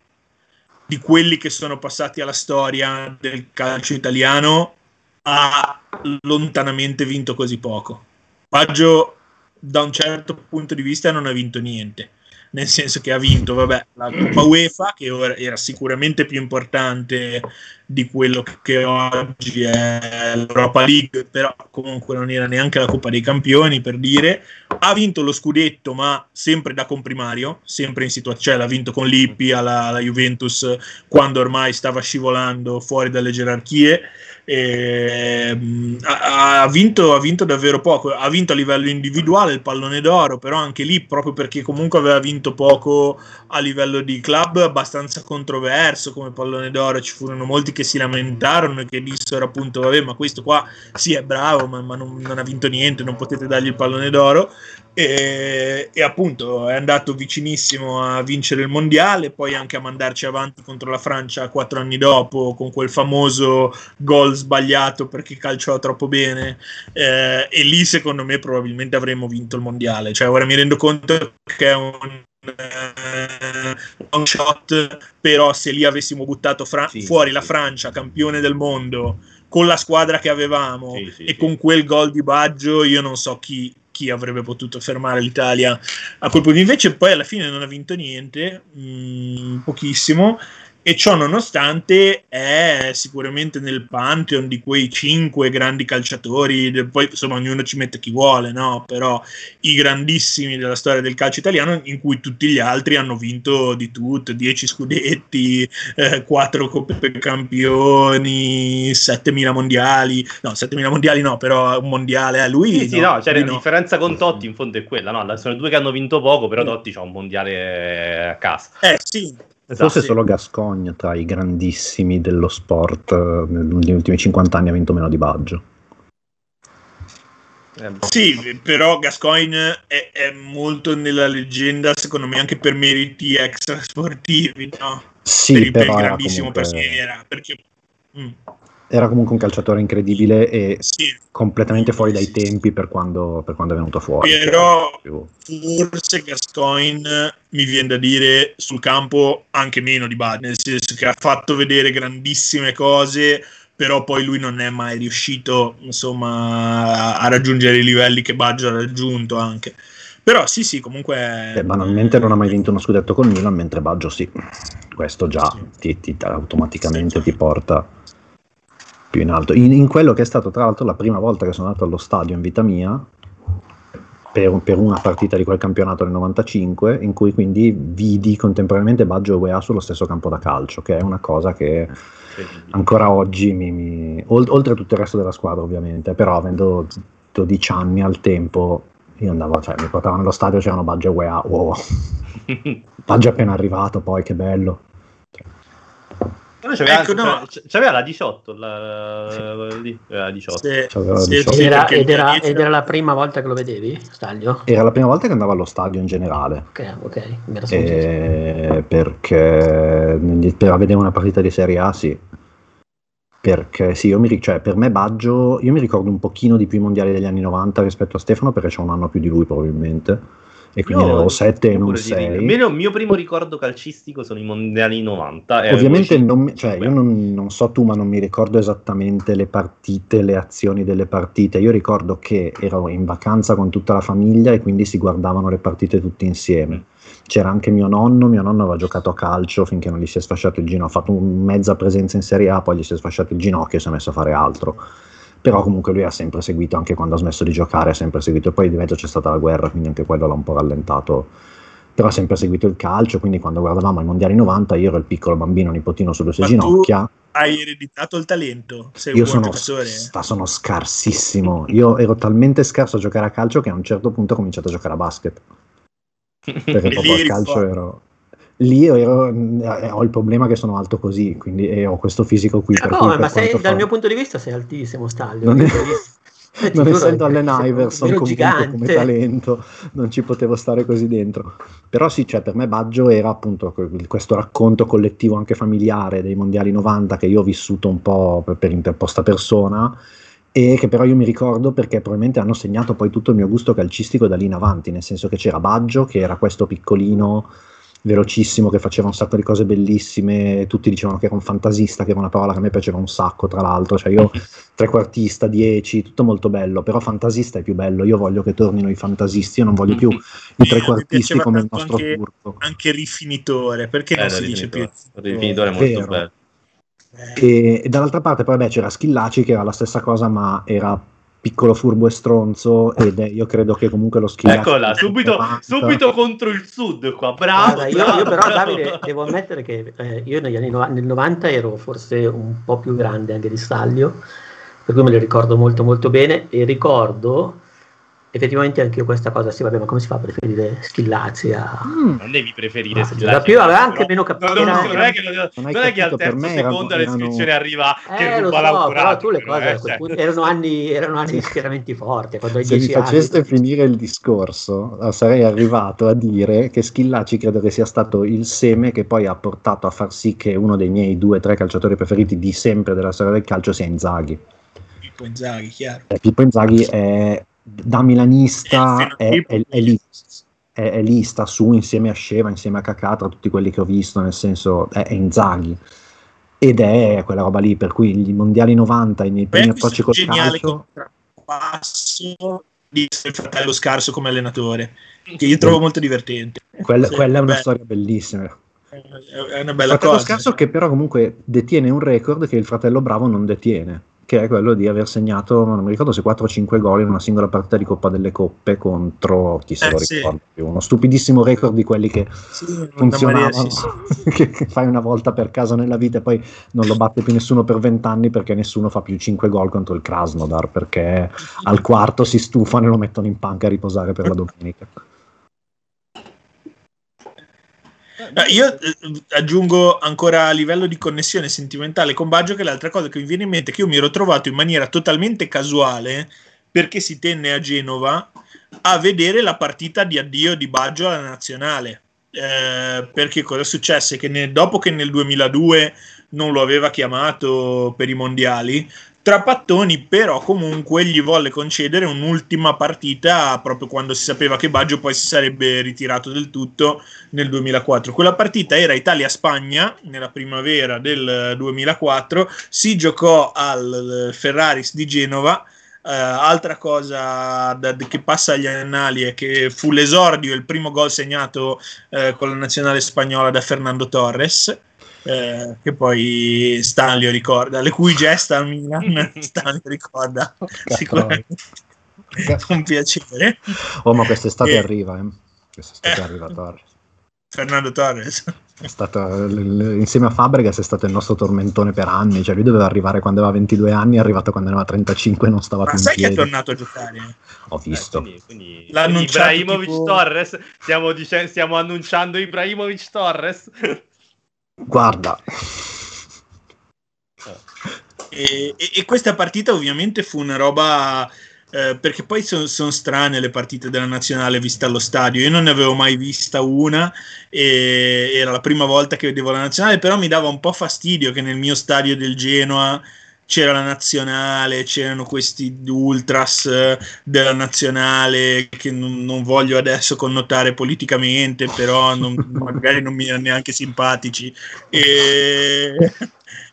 di quelli che sono passati alla storia del calcio italiano ha lontanamente vinto così poco. Baggio da un certo punto di vista non ha vinto niente nel senso che ha vinto vabbè, la Coppa UEFA, che era sicuramente più importante di quello che oggi è l'Europa League, però comunque non era neanche la Coppa dei Campioni, per dire. Ha vinto lo scudetto, ma sempre da comprimario, sempre in situazione, cioè l'ha vinto con Lippi alla, alla Juventus quando ormai stava scivolando fuori dalle gerarchie. E, mm, ha, ha, vinto, ha, vinto, davvero poco. Ha vinto a livello individuale il pallone d'oro, però anche lì, proprio perché comunque aveva vinto poco a livello di club, abbastanza controverso come pallone d'oro. Ci furono molti che si lamentarono e che dissero appunto: Vabbè, ma questo qua sì è bravo, ma, ma non, non ha vinto niente, non potete dargli il pallone d'oro. E, e, appunto è andato vicinissimo a vincere il mondiale, poi anche a mandarci avanti contro la Francia quattro anni dopo con quel famoso gol sbagliato perché calciò troppo bene. Eh, e lì secondo me probabilmente avremmo vinto il mondiale. Cioè, ora mi rendo conto che è un long shot, però se lì avessimo buttato fra- sì, fuori sì. la Francia, campione del mondo, con la squadra che avevamo sì, e con quel gol di Baggio, io non so chi chi avrebbe potuto fermare l'Italia a quel punto. Invece, poi alla fine non ha vinto niente, mh, mm, pochissimo, e ciò nonostante è sicuramente nel pantheon di quei cinque grandi calciatori, poi insomma ognuno ci mette chi vuole, no? però i grandissimi della storia del calcio italiano in cui tutti gli altri hanno vinto di tutto, 10 scudetti, eh, 4 coppe campioni, 7.000 mondiali, no 7.000 mondiali no, però un mondiale a lui... Sì, sì no, cioè la no. differenza con Totti in fondo è quella, no? sono due che hanno vinto poco, però Totti ha un mondiale a casa. Eh sì, Esatto, Forse solo Gascogne tra i grandissimi dello sport eh, negli ultimi 50 anni ha vinto meno di Baggio. Eh, boh. Sì, però Gascoigne è, è, molto nella leggenda, secondo me, anche per meriti extra sportivi, no? Sì, per, però per grandissimo comunque... era, perché... Mm era comunque un calciatore incredibile e sì. completamente fuori dai tempi per quando, per quando è venuto fuori. Però forse Gascoigne mi viene da dire sul campo anche meno di Bad, nel senso che ha fatto vedere grandissime cose, però poi lui non è mai riuscito insomma a, raggiungere i livelli che Baggio ha raggiunto anche. Però sì, sì, comunque... Eh, banalmente non ha mai vinto uno scudetto con Milan, mentre Baggio sì. Questo già sì. ti, ti, automaticamente sì. ti porta più in alto. In, in, quello che è stato tra l'altro la prima volta che sono andato allo stadio in vita mia, per, per, una partita di quel campionato nel 95, in cui quindi vidi contemporaneamente Baggio e UEA sullo stesso campo da calcio, che è una cosa che ancora oggi mi, mi, oltre a tutto il resto della squadra ovviamente, però avendo 12 anni al tempo io andavo, cioè mi portavano allo stadio, c'erano Baggio e UEA, wow. [LAUGHS] Baggio appena arrivato, poi che bello. C'aveva, ecco, no. c'aveva la 18, la, sì. lì, la 18. Sì. Sì, 18. Era, ed, era, ed, era, la prima volta che lo vedevi, Staglio? Era la prima volta che andavo allo stadio in generale. Ok, ok, eh, Perché per vedere una partita di Serie A, sì. Perché sì, io mi, cioè, per me Baggio, io mi ricordo un pochino di più i mondiali degli anni 90 rispetto a Stefano perché c'è un anno più di lui probabilmente e quindi io, ne avevo 7 e non 6. Il mio, mio, primo ricordo calcistico sono i mondiali 90. Ovviamente non, cioè, io non, non, so tu, ma non mi ricordo esattamente le partite, le azioni delle partite. Io ricordo che ero in vacanza con tutta la famiglia e quindi si guardavano le partite tutti insieme c'era anche mio nonno, mio nonno aveva giocato a calcio finché non gli si è sfasciato il ginocchio, ha fatto mezza presenza in Serie A, poi gli si è sfasciato il ginocchio e si è messo a fare altro. Però comunque lui ha sempre seguito, anche quando ha smesso di giocare, ha sempre seguito. E poi di mezzo c'è stata la guerra, quindi anche quello l'ha un po' rallentato. Però ha sempre seguito il calcio, quindi quando guardavamo i mondiali 90 io ero il piccolo bambino nipotino sulle sue Ma ginocchia. hai ereditato il talento? Sei io sono, sta, sono scarsissimo. Io ero talmente scarso a giocare a calcio che a un certo punto ho cominciato a giocare a basket [LAUGHS] perché proprio al calcio ero lì ero, eh, ho il problema che sono alto così quindi e ho questo fisico qui ma, come, ma sei, dal mio punto di vista sei altissimo Staglio non, è, [LAUGHS] non essendo Allen Iverson comunque come talento non ci potevo stare così dentro. Però sì cioè, per me Baggio era appunto questo racconto collettivo anche familiare dei mondiali 90 che io ho vissuto un po' per, per interposta persona e che però io mi ricordo perché probabilmente hanno segnato poi tutto il mio gusto calcistico da lì in avanti, nel senso che c'era Baggio, che era questo piccolino velocissimo che faceva un sacco di cose bellissime, tutti dicevano che era un fantasista, che era una parola che a me piaceva un sacco, tra l'altro, cioè io [LAUGHS] trequartista, dieci, tutto molto bello, però fantasista è più bello, io voglio che tornino i fantasisti, io non voglio più [LAUGHS] i trequartisti come il nostro anche, turco. Anche rifinitore, perché eh, non si dice più? Rifinitore è molto Vero. bello. E, e, dall'altra parte poi beh, c'era Schillaci che era la stessa cosa ma era piccolo, furbo e stronzo ed è, io credo che comunque lo Schillaci eccola subito, subito contro il sud qua bravo, Guarda, io, io, però Davide devo ammettere che eh, io negli anni no- nel 90 ero forse un po' più grande anche di Staglio per cui me lo ricordo molto molto bene e ricordo effettivamente anche io questa cosa, sì, vabbè, ma come si fa a preferire Schillazzi a... Mm. Non devi preferire ah, Schillazzi. più aveva anche meno capito. Non, non, è che, non, non è che al terzo secondo la descrizione arriva eh, che ruba so, però tu le cose eh, cioè. erano anni, erano anni schieramenti forti. Se mi faceste anni, finire il discorso, eh, sarei arrivato a dire che Schillacci credo che sia stato il seme che poi ha portato a far sì che uno dei miei due o tre calciatori preferiti di sempre della storia del calcio sia Inzaghi. Pippo Inzaghi, chiaro. Eh, Pippo Inzaghi è da milanista è, è, è, lì, è, lì, sta su insieme a Sceva, insieme a Kakà, tra tutti quelli che ho visto, nel senso è, è Inzaghi. Ed è quella roba lì, per cui i mondiali 90 i miei primi approcci col calcio passo di il fratello scarso come allenatore che io trovo molto divertente. Quella, sì, quella è una beh, storia bellissima. È una bella fratello cosa. scarso che però comunque detiene un record che il fratello bravo non detiene che è quello di aver segnato, non mi ricordo se 4 o 5 gol in una singola partita di Coppa delle Coppe contro chi se eh, lo ricorda sì. più, uno stupidissimo record di quelli che sì, funzionavano, sì, [LAUGHS] che, che, fai una volta per caso nella vita e poi non lo batte più nessuno per 20 anni perché nessuno fa più 5 gol contro il Krasnodar perché al quarto si stufano e lo mettono in panca a riposare per la domenica. No, io eh, aggiungo ancora a livello di connessione sentimentale con Baggio che l'altra cosa che mi viene in mente è che io mi ero trovato in maniera totalmente casuale perché si tenne a Genova a vedere la partita di addio di Baggio alla nazionale. Eh, perché cosa successe? Che ne, dopo che nel 2002 non lo aveva chiamato per i mondiali, Trapattoni però comunque gli volle concedere un'ultima partita proprio quando si sapeva che Baggio poi si sarebbe ritirato del tutto nel 2004. Quella partita era Italia-Spagna nella primavera del 2004, si giocò al Ferraris di Genova. Uh, altra cosa da, che passa agli annali è che fu l'esordio, il primo gol segnato uh, con la nazionale spagnola da Fernando Torres eh, che poi Stanley ricorda, le cui gesta al Milan [LAUGHS] Stanley ricorda sicuramente con piacere. Oh, ma quest'estate e... arriva, eh. quest'estate eh. arriva Torres. Fernando Torres. È stato, insieme a Fabregas è stato il nostro tormentone per anni, cioè lui doveva arrivare quando aveva 22 anni, è arrivato quando aveva 35 e non stava Ma più in sai piedi. che è tornato a giocare? Ho visto. Eh, quindi, quindi Ibrahimovic tipo... Torres, stiamo, dic- stiamo annunciando Ibrahimovic Torres. Guarda. E, e, e, questa partita ovviamente fu una roba eh, perché poi sono son strane le partite della nazionale viste allo stadio. Io non ne avevo mai vista una era la prima volta che vedevo la nazionale, però mi dava un po' fastidio che nel mio stadio del Genoa c'era la nazionale, c'erano questi ultras eh, della nazionale che non, non voglio adesso connotare politicamente, però non, [LAUGHS] magari non mi erano neanche simpatici. E,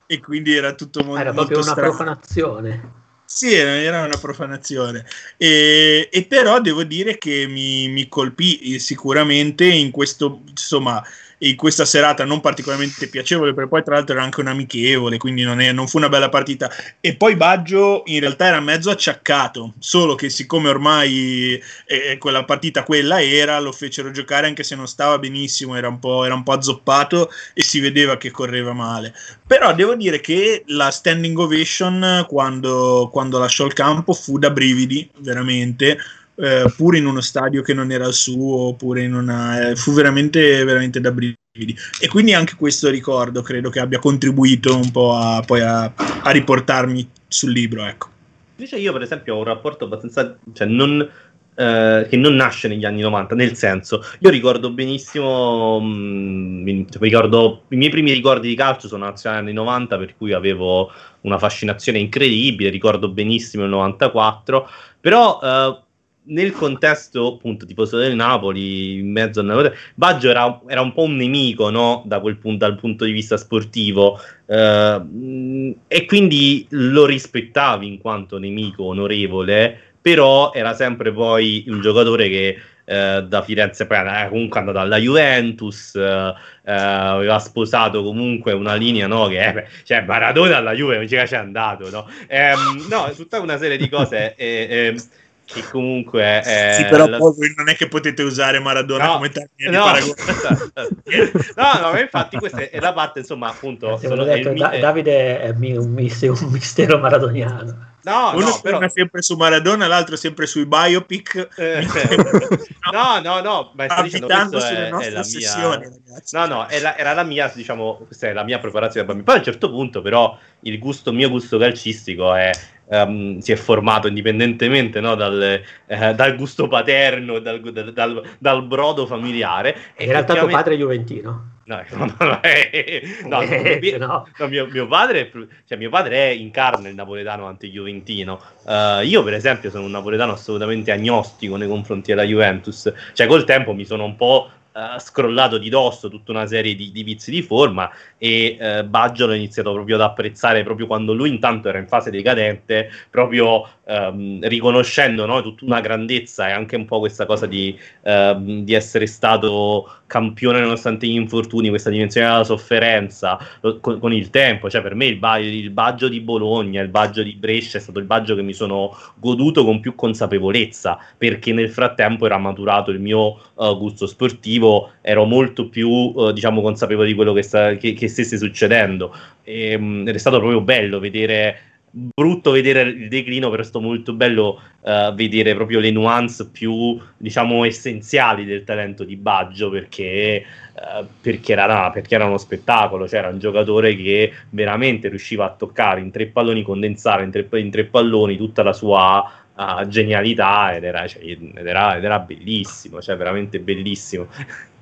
e quindi era tutto molto... Era proprio molto una strano. profanazione. Sì, era una profanazione. E, e però devo dire che mi, mi colpì sicuramente in questo, insomma, in questa serata non particolarmente piacevole, perché poi tra l'altro era anche un amichevole, quindi non, è, non, fu una bella partita. E poi Baggio in realtà era mezzo acciaccato, solo che siccome ormai eh, quella partita quella era, lo fecero giocare anche se non stava benissimo, era un, po', era un po' azzoppato e si vedeva che correva male. Però devo dire che la standing ovation quando, quando lasciò il campo fu da brividi, veramente eh, pure in uno stadio che non era il suo, pure in una, eh, fu veramente, veramente da brividi. E quindi anche questo ricordo credo che abbia contribuito un po' a, poi a, a riportarmi sul libro. Ecco. Invece io per esempio ho un rapporto abbastanza, cioè non, eh, che non nasce negli anni 90, nel senso, io ricordo benissimo, mh, mm, cioè, ricordo, i miei primi ricordi di calcio sono nazionali anni 90, per cui avevo una fascinazione incredibile, ricordo benissimo il 94, però eh, nel contesto appunto tifoso del Napoli, in mezzo a Baggio era, era, un po' un nemico no? da quel punto, dal punto di vista sportivo uh, e quindi lo rispettavi in quanto nemico onorevole, però era sempre poi un giocatore che uh, da Firenze poi era comunque andato alla Juventus, uh, aveva sposato comunque una linea no? che eh, cioè Maradona alla Juve non c'è andato, no? Um, no, tutta una serie di cose. [LAUGHS] Che comunque è sì però la... poi non è che potete usare Maradona no, come termine no, [LAUGHS] no, no, ma infatti questa è la parte insomma appunto sono, detto, da, Davide è un, mistero, un mistero maradoniano No, uno no, però... sempre su Maradona, l'altro sempre sui biopic. Eh, no, no, no, ma stai dicendo sulle è, nostre è la sessioni, mia... Ragazzi. No, no, la, era la mia, diciamo, questa è la mia preparazione da bambino. Poi a un certo punto, però, il gusto, mio gusto calcistico è um, si è formato indipendentemente no, dal, eh, dal, gusto paterno e dal, dal, dal, brodo familiare. In realtà tuo padre è juventino. No, [LAUGHS] no, no, eh, no, eh, no. mio, mio, padre, cioè, mio padre è in carne il napoletano anti-juventino. Uh, io, per esempio, sono un napoletano assolutamente agnostico nei confronti della Juventus. Cioè, col tempo mi sono un po' uh, scrollato di dosso tutta una serie di, di vizi di forma e uh, Baggio l'ho iniziato proprio ad apprezzare proprio quando lui intanto era in fase decadente, proprio um, riconoscendo no, tutta una grandezza e anche un po' questa cosa di, um, di essere stato campione nonostante gli infortuni, questa dimensione della sofferenza con, con il tempo, cioè per me il, ba- il Baggio di Bologna, il Baggio di Brescia è stato il Baggio che mi sono goduto con più consapevolezza perché nel frattempo era maturato il mio uh, gusto sportivo, ero molto più uh, diciamo consapevole di quello che, sta, che, che stesse succedendo. E, um, ed è stato proprio bello vedere brutto vedere il declino, però è stato molto bello uh, vedere proprio le nuance più, diciamo, essenziali del talento di Baggio, perché, uh, perché, era, perché, era, uno spettacolo, c'era un giocatore che veramente riusciva a toccare in tre palloni, condensare in tre, in tre palloni tutta la sua uh, genialità ed era, cioè, ed, era, ed era, bellissimo, cioè veramente bellissimo.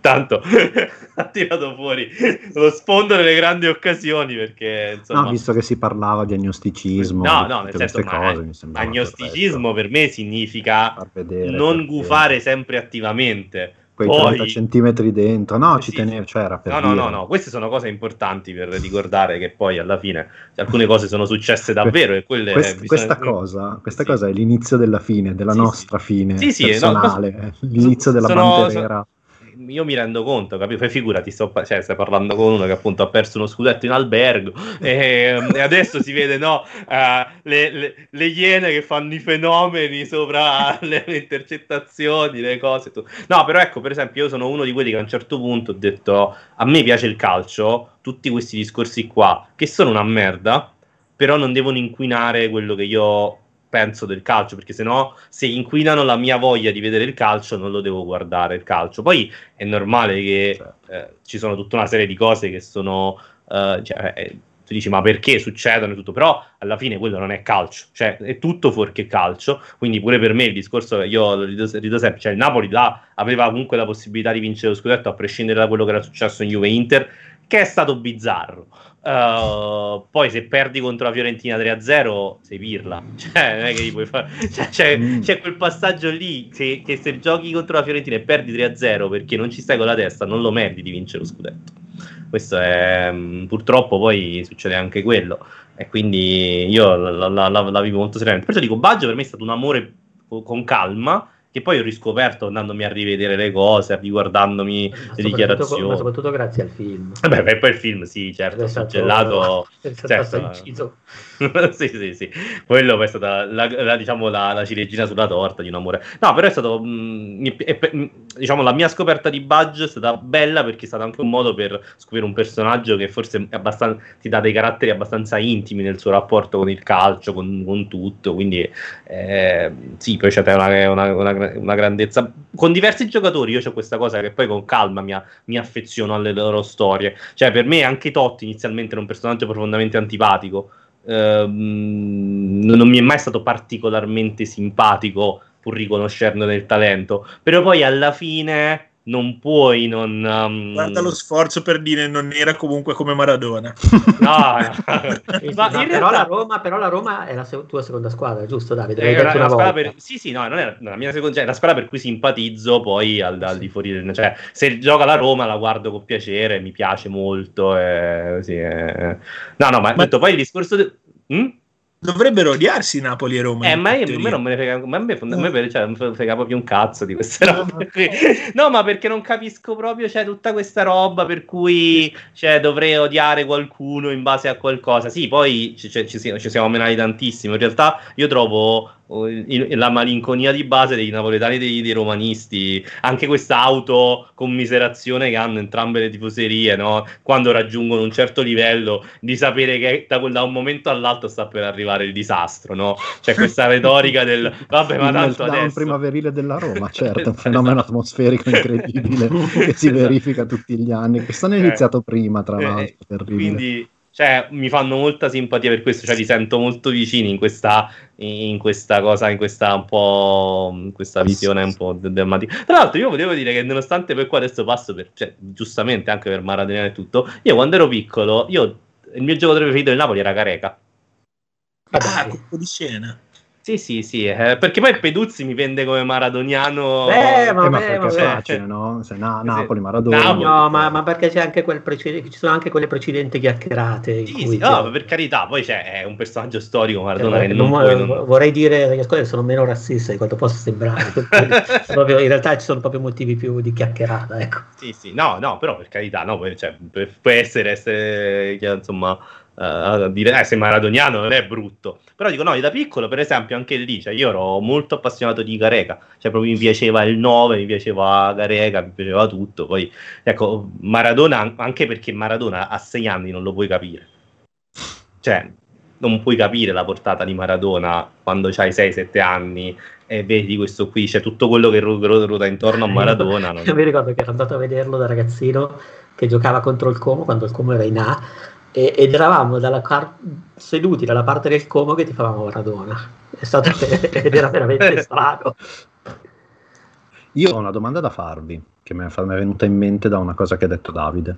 Tanto. [LAUGHS] Ha tirato fuori. Lo sfondo nelle grandi occasioni perché insomma... No, visto che si parlava di agnosticismo, no, no, nel senso, cose, agnosticismo per me significa non gufare sempre attivamente. Quei Poi, 30 centimetri dentro. No, sì, ci tenevo, cioè era per No, no, no, no, queste sono cose importanti per ricordare che poi alla fine alcune cose sono successe davvero e quelle Quest, bisogna... questa cosa, questa sì. cosa è l'inizio della fine, della sì, nostra fine sì, sì, personale, no, l'inizio della sono, pantera. Sono io mi rendo conto, capito? Fai figurati, sto, cioè, stai parlando con uno che appunto ha perso uno scudetto in albergo [LAUGHS] e, e adesso si vede, no, uh, le, le, le, iene che fanno i fenomeni sopra le, le [LAUGHS] intercettazioni, le cose. Tu. No, però ecco, per esempio, io sono uno di quelli che a un certo punto ho detto, a me piace il calcio, tutti questi discorsi qua, che sono una merda, però non devono inquinare quello che io penso del calcio, perché se no, se inquinano la mia voglia di vedere il calcio, non lo devo guardare il calcio. Poi è normale che certo. eh, ci sono tutta una serie di cose che sono. Eh, cioè, eh, tu dici, ma perché succedono e tutto? Però alla fine quello non è calcio, cioè è tutto fuorché calcio. Quindi, pure per me il discorso io lo rido, rido sempre, cioè il Napoli là aveva comunque la possibilità di vincere lo scudetto a prescindere da quello che era successo in Juve Inter, che è stato bizzarro. Uh, poi se perdi contro la Fiorentina 3-0 sei pirla [LAUGHS] cioè non è che gli puoi fare cioè, c'è, mm. c'è, quel passaggio lì se, che se giochi contro la Fiorentina e perdi 3-0 perché non ci stai con la testa non lo meriti di vincere lo scudetto. Questo è mm, purtroppo poi succede anche quello. E quindi io la, la, la, la vivo molto seriamente. Perciò dico Baggio per me è stato un amore con calma che poi ho riscoperto andandomi a rivedere le cose, riguardandomi le dichiarazioni. Ma soprattutto grazie al film. Vabbè, beh, poi il film, sì, certo, è stato, gelato. [LAUGHS] È stato certo. [LAUGHS] sì, sì, sì. Quello è stata la, la, diciamo, la, la, ciliegina sulla torta di un amore. No, però è stato, mh, mm, è, mm, diciamo, la mia scoperta di Budge è stata bella perché è stato anche un modo per scoprire un personaggio che forse ti dà dei caratteri abbastanza intimi nel suo rapporto con il calcio, con, con tutto. Quindi, eh, sì, poi c'è una, una, una, una, grandezza. Con diversi giocatori io ho questa cosa che poi con calma mi, mi affeziono alle loro storie. Cioè, per me anche Totti inizialmente era un personaggio profondamente antipatico ehm, non mi è mai stato particolarmente simpatico pur riconoscerne il talento, però poi alla fine non puoi non... Um... Guarda lo sforzo per dire non era comunque come Maradona. [LAUGHS] No. [LAUGHS] Ma no, però, la Roma, però, la Roma, è la se- tua seconda squadra, giusto Davide? Eh, era, una per... Sì, sì, no, non era la mia seconda, cioè, la squadra per cui simpatizzo poi al, al di fuori del... Cioè, se gioca la Roma la guardo con piacere, mi piace molto. Eh, sì, eh. No, no, ma, ma... Detto, poi il discorso... De... Mm? Dovrebbero odiarsi Napoli e Roma. Eh, ma io, a me non me ne frega, ma a me, a me cioè, non frega proprio un cazzo di queste [LAUGHS] robe qui. No, ma perché non capisco proprio, cioè, tutta questa roba per cui cioè, dovrei odiare qualcuno in base a qualcosa. Sì, poi ci, ci, ci siamo menati tantissimo. In realtà io trovo la malinconia di base dei napoletani e dei, dei, romanisti, anche questa autocommiserazione che hanno entrambe le tifoserie, no? quando raggiungono un certo livello, di sapere che da, da, un momento all'altro sta per arrivare il disastro, no? C'è questa [LAUGHS] retorica del vabbè, ma tanto il adesso... primaverile della Roma, [LAUGHS] certo, un fenomeno atmosferico [LAUGHS] incredibile che si verifica tutti gli anni. Quest'anno è iniziato eh, prima, tra l'altro, eh, Quindi cioè, mi fanno molta simpatia per questo, cioè li sento molto vicini in questa, in questa cosa, in questa un po' in questa visione un po' drammatica. Tra l'altro, io volevo dire che nonostante per qua adesso passo per, cioè, giustamente anche per Maradona e tutto, io quando ero piccolo, io, il mio giocatore preferito del Napoli era Careca. Ah, colpo di scena. Sì, sì, sì, eh, perché poi Peduzzi mi vende come maradoniano. Eh, ma, eh, ma perché è facile, no? Se na- Napoli, Maradona. Napoli, no, ma, ma, perché c'è anche quel precedente, ci sono anche quelle precedenti chiacchierate. Sì, sì no, per carità, poi c'è un personaggio storico Maradona eh, che non, non, puoi, non... Vorrei dire che scuole sono meno razziste di quanto possa sembrare. [LAUGHS] proprio, in realtà ci sono proprio motivi più di chiacchierata, ecco. Sì, sì, no, no, però per carità, no, cioè, può essere, essere insomma uh, dire eh, sei maradoniano non è brutto però dico no io da piccolo per esempio anche lì cioè, io ero molto appassionato di Gareca cioè proprio mi piaceva il 9 mi piaceva Gareca mi piaceva tutto poi ecco Maradona anche perché Maradona a 6 anni non lo puoi capire cioè non puoi capire la portata di Maradona quando hai 6-7 anni e vedi questo qui, c'è tutto quello che ruota intorno a Maradona. Non... [LAUGHS] Io mi ricordo che ero andato a vederlo da ragazzino che giocava contro il Como quando il Como era in A e, ed eravamo car- seduti dalla parte del Como che ti favamo Maradona. È stato, [LAUGHS] ed era veramente strano. Io ho una domanda da farvi, che mi è venuta in mente da una cosa che ha detto Davide.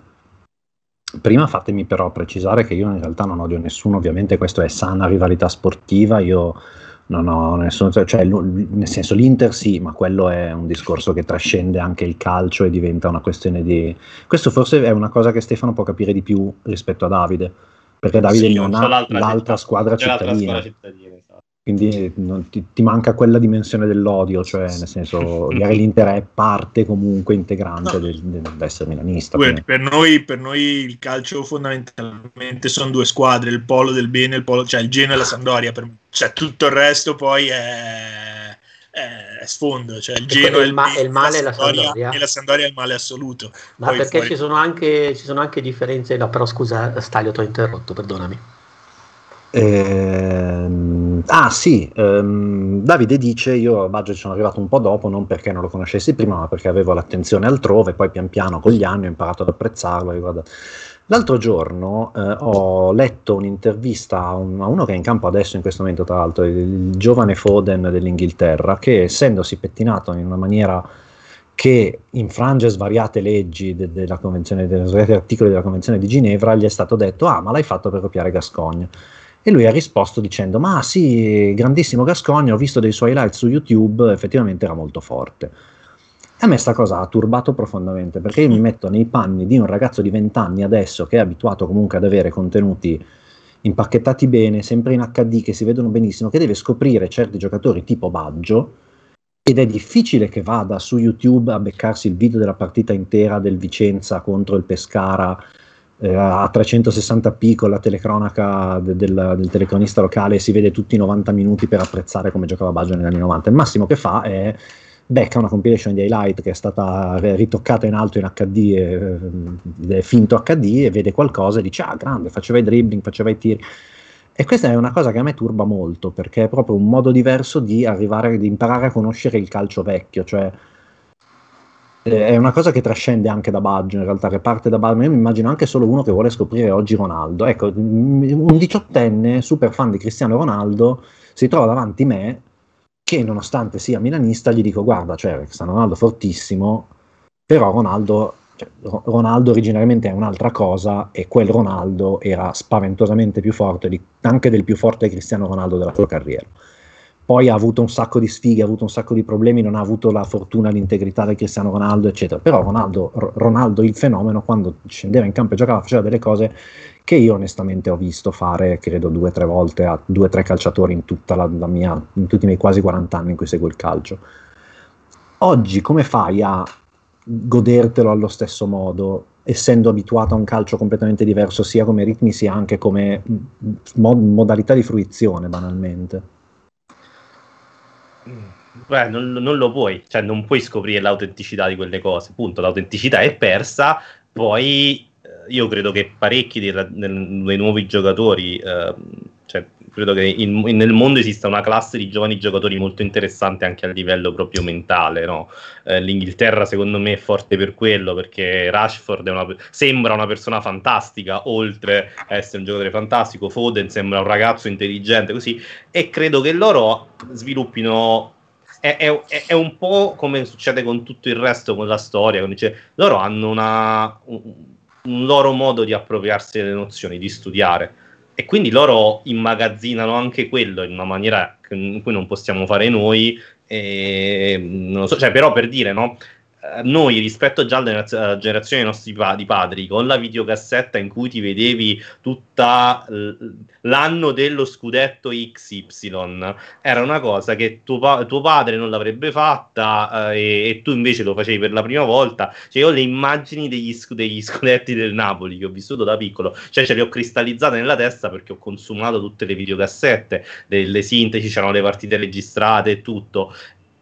Prima fatemi però precisare che io in realtà non odio nessuno, ovviamente questo è sana rivalità sportiva, io non ho nessuno, cioè, nel senso l'Inter sì, ma quello è un discorso che trascende anche il calcio e diventa una questione di... Questo forse è una cosa che Stefano può capire di più rispetto a Davide, perché Davide sì, non ha l'altra, l'altra squadra cittadina. L'altra squadra cittadina quindi ti, ti, manca quella dimensione dell'odio, cioè nel senso [LAUGHS] l'Inter è parte comunque integrante no. del, dell'essere milanista. per, noi, per, noi, il calcio fondamentalmente sono due squadre, il polo del bene, il polo, cioè il Genoa e la Sampdoria, per, cioè tutto il resto poi è, è sfondo, cioè il Genoa è il, ma, il male la Sampdoria, e la Sampdoria è il male assoluto. Ma poi perché fuori... ci, sono anche, ci sono anche differenze, no, però scusa Stalio ti ho interrotto, perdonami. Ehm, ah sì, ehm, Davide dice io a Budget sono arrivato un po' dopo, non perché non lo conoscessi prima, ma perché avevo l'attenzione altrove, poi pian piano con gli anni ho imparato ad apprezzarlo. Riguarda. L'altro giorno eh, ho letto un'intervista a, un, a, uno che è in campo adesso in questo momento, tra l'altro, il, il giovane Foden dell'Inghilterra, che essendosi pettinato in una maniera che infrange svariate leggi de- della convenzione, de- svariati articoli della Convenzione di Ginevra, gli è stato detto, ah ma l'hai fatto per copiare Gascogna. E lui ha risposto dicendo: Ma sì, grandissimo Gascogna, ho visto dei suoi highlights su YouTube, effettivamente era molto forte. A me sta cosa ha turbato profondamente perché io mi metto nei panni di un ragazzo di 20 anni adesso che è abituato comunque ad avere contenuti impacchettati bene, sempre in HD, che si vedono benissimo, che deve scoprire certi giocatori tipo Baggio ed è difficile che vada su YouTube a beccarsi il video della partita intera del Vicenza contro il Pescara eh, a 360p con la telecronaca de- del, del, telecronista locale si vede tutti i 90 minuti per apprezzare come giocava Baggio negli anni 90. Il massimo che fa è becca una compilation di highlight che è stata ritoccata in alto in HD, eh, finto HD e vede qualcosa e dice ah grande, faceva i dribbling, faceva i tiri. E questa è una cosa che a me turba molto perché è proprio un modo diverso di arrivare, di imparare a conoscere il calcio vecchio, cioè è una cosa che trascende anche da Baggio in realtà, che parte da Baggio. Io mi immagino anche solo uno che vuole scoprire oggi Ronaldo. Ecco, un diciottenne super fan di Cristiano Ronaldo si trova davanti a me che nonostante sia milanista gli dico guarda, cioè Cristiano Ronaldo fortissimo, però Ronaldo, cioè, Ronaldo originariamente è un'altra cosa e quel Ronaldo era spaventosamente più forte di, anche del più forte Cristiano Ronaldo della sua carriera poi ha avuto un sacco di sfighe, ha avuto un sacco di problemi, non ha avuto la fortuna, l'integrità del Cristiano Ronaldo, eccetera. Però Ronaldo, Ronaldo, il fenomeno, quando scendeva in campo e giocava, faceva delle cose che io onestamente ho visto fare, credo, due o tre volte a due o tre calciatori in, la, la mia, in tutti i miei quasi 40 anni in cui seguo il calcio. Oggi come fai a godertelo allo stesso modo, essendo abituato a un calcio completamente diverso, sia come ritmi sia anche come mod- modalità di fruizione, banalmente? Beh, non, non, lo puoi, cioè non puoi scoprire l'autenticità di quelle cose, punto, l'autenticità è persa, poi eh, io credo che parecchi dei, dei nuovi giocatori, eh, credo che in, in, nel mondo esista una classe di giovani giocatori molto interessante anche a livello proprio mentale, no? eh, L'Inghilterra secondo me è forte per quello, perché Rashford una, sembra una persona fantastica, oltre a essere un giocatore fantastico, Foden sembra un ragazzo intelligente, così, e credo che loro sviluppino è, è, è, un po' come succede con tutto il resto, con la storia. Dice, loro hanno una, un, un, loro modo di appropriarsi delle nozioni, di studiare. E quindi loro immagazzinano anche quello in una maniera in cui non possiamo fare noi. E, non so, cioè, però per dire, no? Eh, noi rispetto già alla generazione dei nostri di padri, con la videocassetta in cui ti vedevi tutta l'anno dello scudetto XY, era una cosa che tuo, pa- tuo padre non l'avrebbe fatta eh, e-, tu invece lo facevi per la prima volta. Cioè, io le immagini degli, sc- degli scudetti del Napoli che ho vissuto da piccolo, cioè ce le ho cristallizzate nella testa perché ho consumato tutte le videocassette, delle sintesi, c'erano le partite registrate e tutto.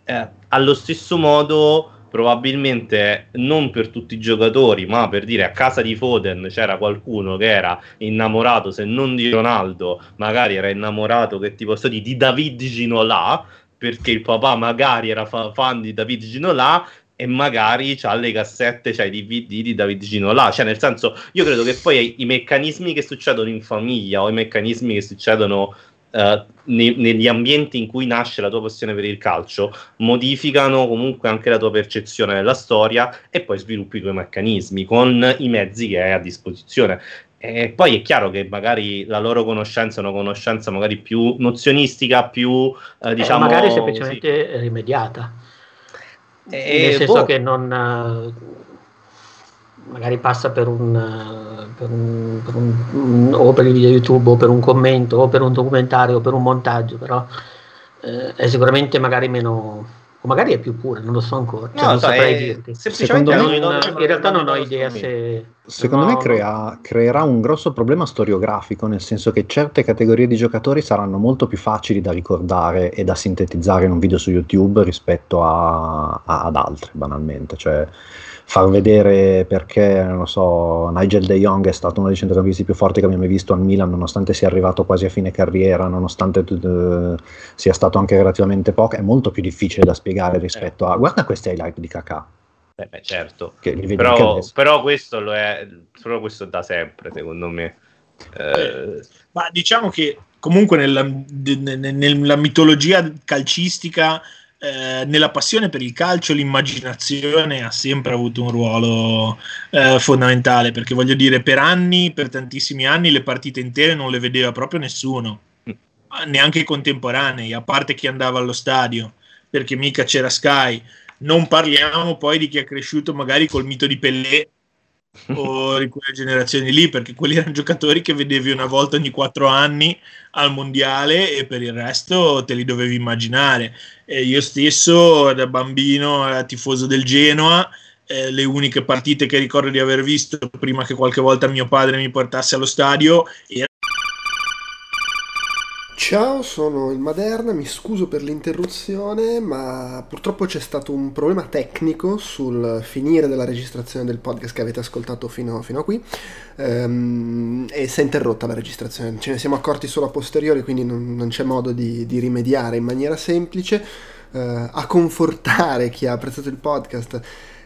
Eh, allo stesso modo probabilmente non per tutti i giocatori, ma per dire a casa di Foden c'era qualcuno che era innamorato, se non di Ronaldo, magari era innamorato, che ti posso di David Ginola, perché il papà magari era fa- fan di David Ginola e magari c'ha le cassette, c'ha i DVD di David Ginola, cioè nel senso, io credo che poi i meccanismi che succedono in famiglia o i meccanismi che succedono Ne- negli ambienti in cui nasce la tua passione per il calcio modificano comunque anche la tua percezione della storia e poi sviluppi i tuoi meccanismi con i mezzi che hai a disposizione. E poi è chiaro che magari la loro conoscenza è una conoscenza magari più nozionistica, più eh, diciamo. Eh, magari semplicemente sì. rimediata. E Nel senso boh. che non. Magari passa per un, per un, per un, o per il video YouTube o per un commento o per un documentario o per un montaggio, però eh, è sicuramente magari meno o magari è più pura, non lo so ancora. Cioè, no, non so, saprei dirti. Secondo me, non, in realtà non ho idea se. Secondo no, me crea, creerà un grosso problema storiografico, nel senso che certe categorie di giocatori saranno molto più facili da ricordare e da sintetizzare in un video su YouTube rispetto a, a, ad altre, banalmente. Cioè, far vedere perché, non lo so, Nigel De Jong è stato uno dei centrocampisti più forti che abbiamo mai visto al Milan, nonostante sia arrivato quasi a fine carriera, nonostante uh, sia stato anche relativamente poco, è molto più difficile da spiegare rispetto a guarda questi highlight di Kakà. Eh beh, certo, però, però, questo lo è, però questo da sempre, secondo me. Eh... Ma diciamo che comunque nella, nella mitologia calcistica eh, nella passione per il calcio l'immaginazione ha sempre avuto un ruolo eh, fondamentale perché voglio dire per anni, per tantissimi anni le partite intere non le vedeva proprio nessuno, mm. neanche i contemporanei, a parte chi andava allo stadio perché mica c'era Sky. Non parliamo poi di chi è cresciuto magari col mito di Pelé o di quelle generazioni lì, perché quelli erano giocatori che vedevi una volta ogni quattro anni al mondiale e per il resto te li dovevi immaginare. E io stesso, da bambino, tifoso del Genoa. Eh, le uniche partite che ricordo di aver visto prima che qualche volta mio padre mi portasse allo stadio erano Ciao, sono il Maderna, mi scuso per l'interruzione, ma purtroppo c'è stato un problema tecnico sul finire della registrazione del podcast che avete ascoltato fino, fino a qui ehm, e si è interrotta la registrazione. Ce ne siamo accorti solo a posteriori, quindi non, non c'è modo di, di, rimediare in maniera semplice. Eh, a confortare chi ha apprezzato il podcast.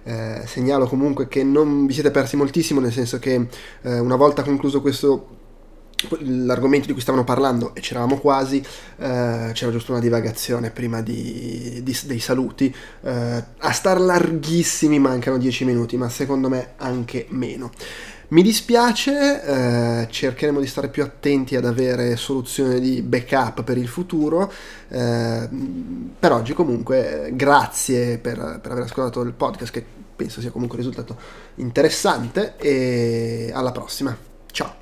Eh, segnalo comunque che non vi siete persi moltissimo, nel senso che eh, una volta concluso questo l'argomento di cui stavano parlando e c'eravamo quasi, eh, c'era giusto una divagazione prima di, di, dei saluti. Eh, a star larghissimi mancano 10 minuti, ma secondo me anche meno. Mi dispiace, eh, cercheremo di stare più attenti ad avere soluzioni di backup per il futuro. Eh, per oggi comunque grazie per, per aver ascoltato il podcast che penso sia comunque un risultato interessante e alla prossima. Ciao.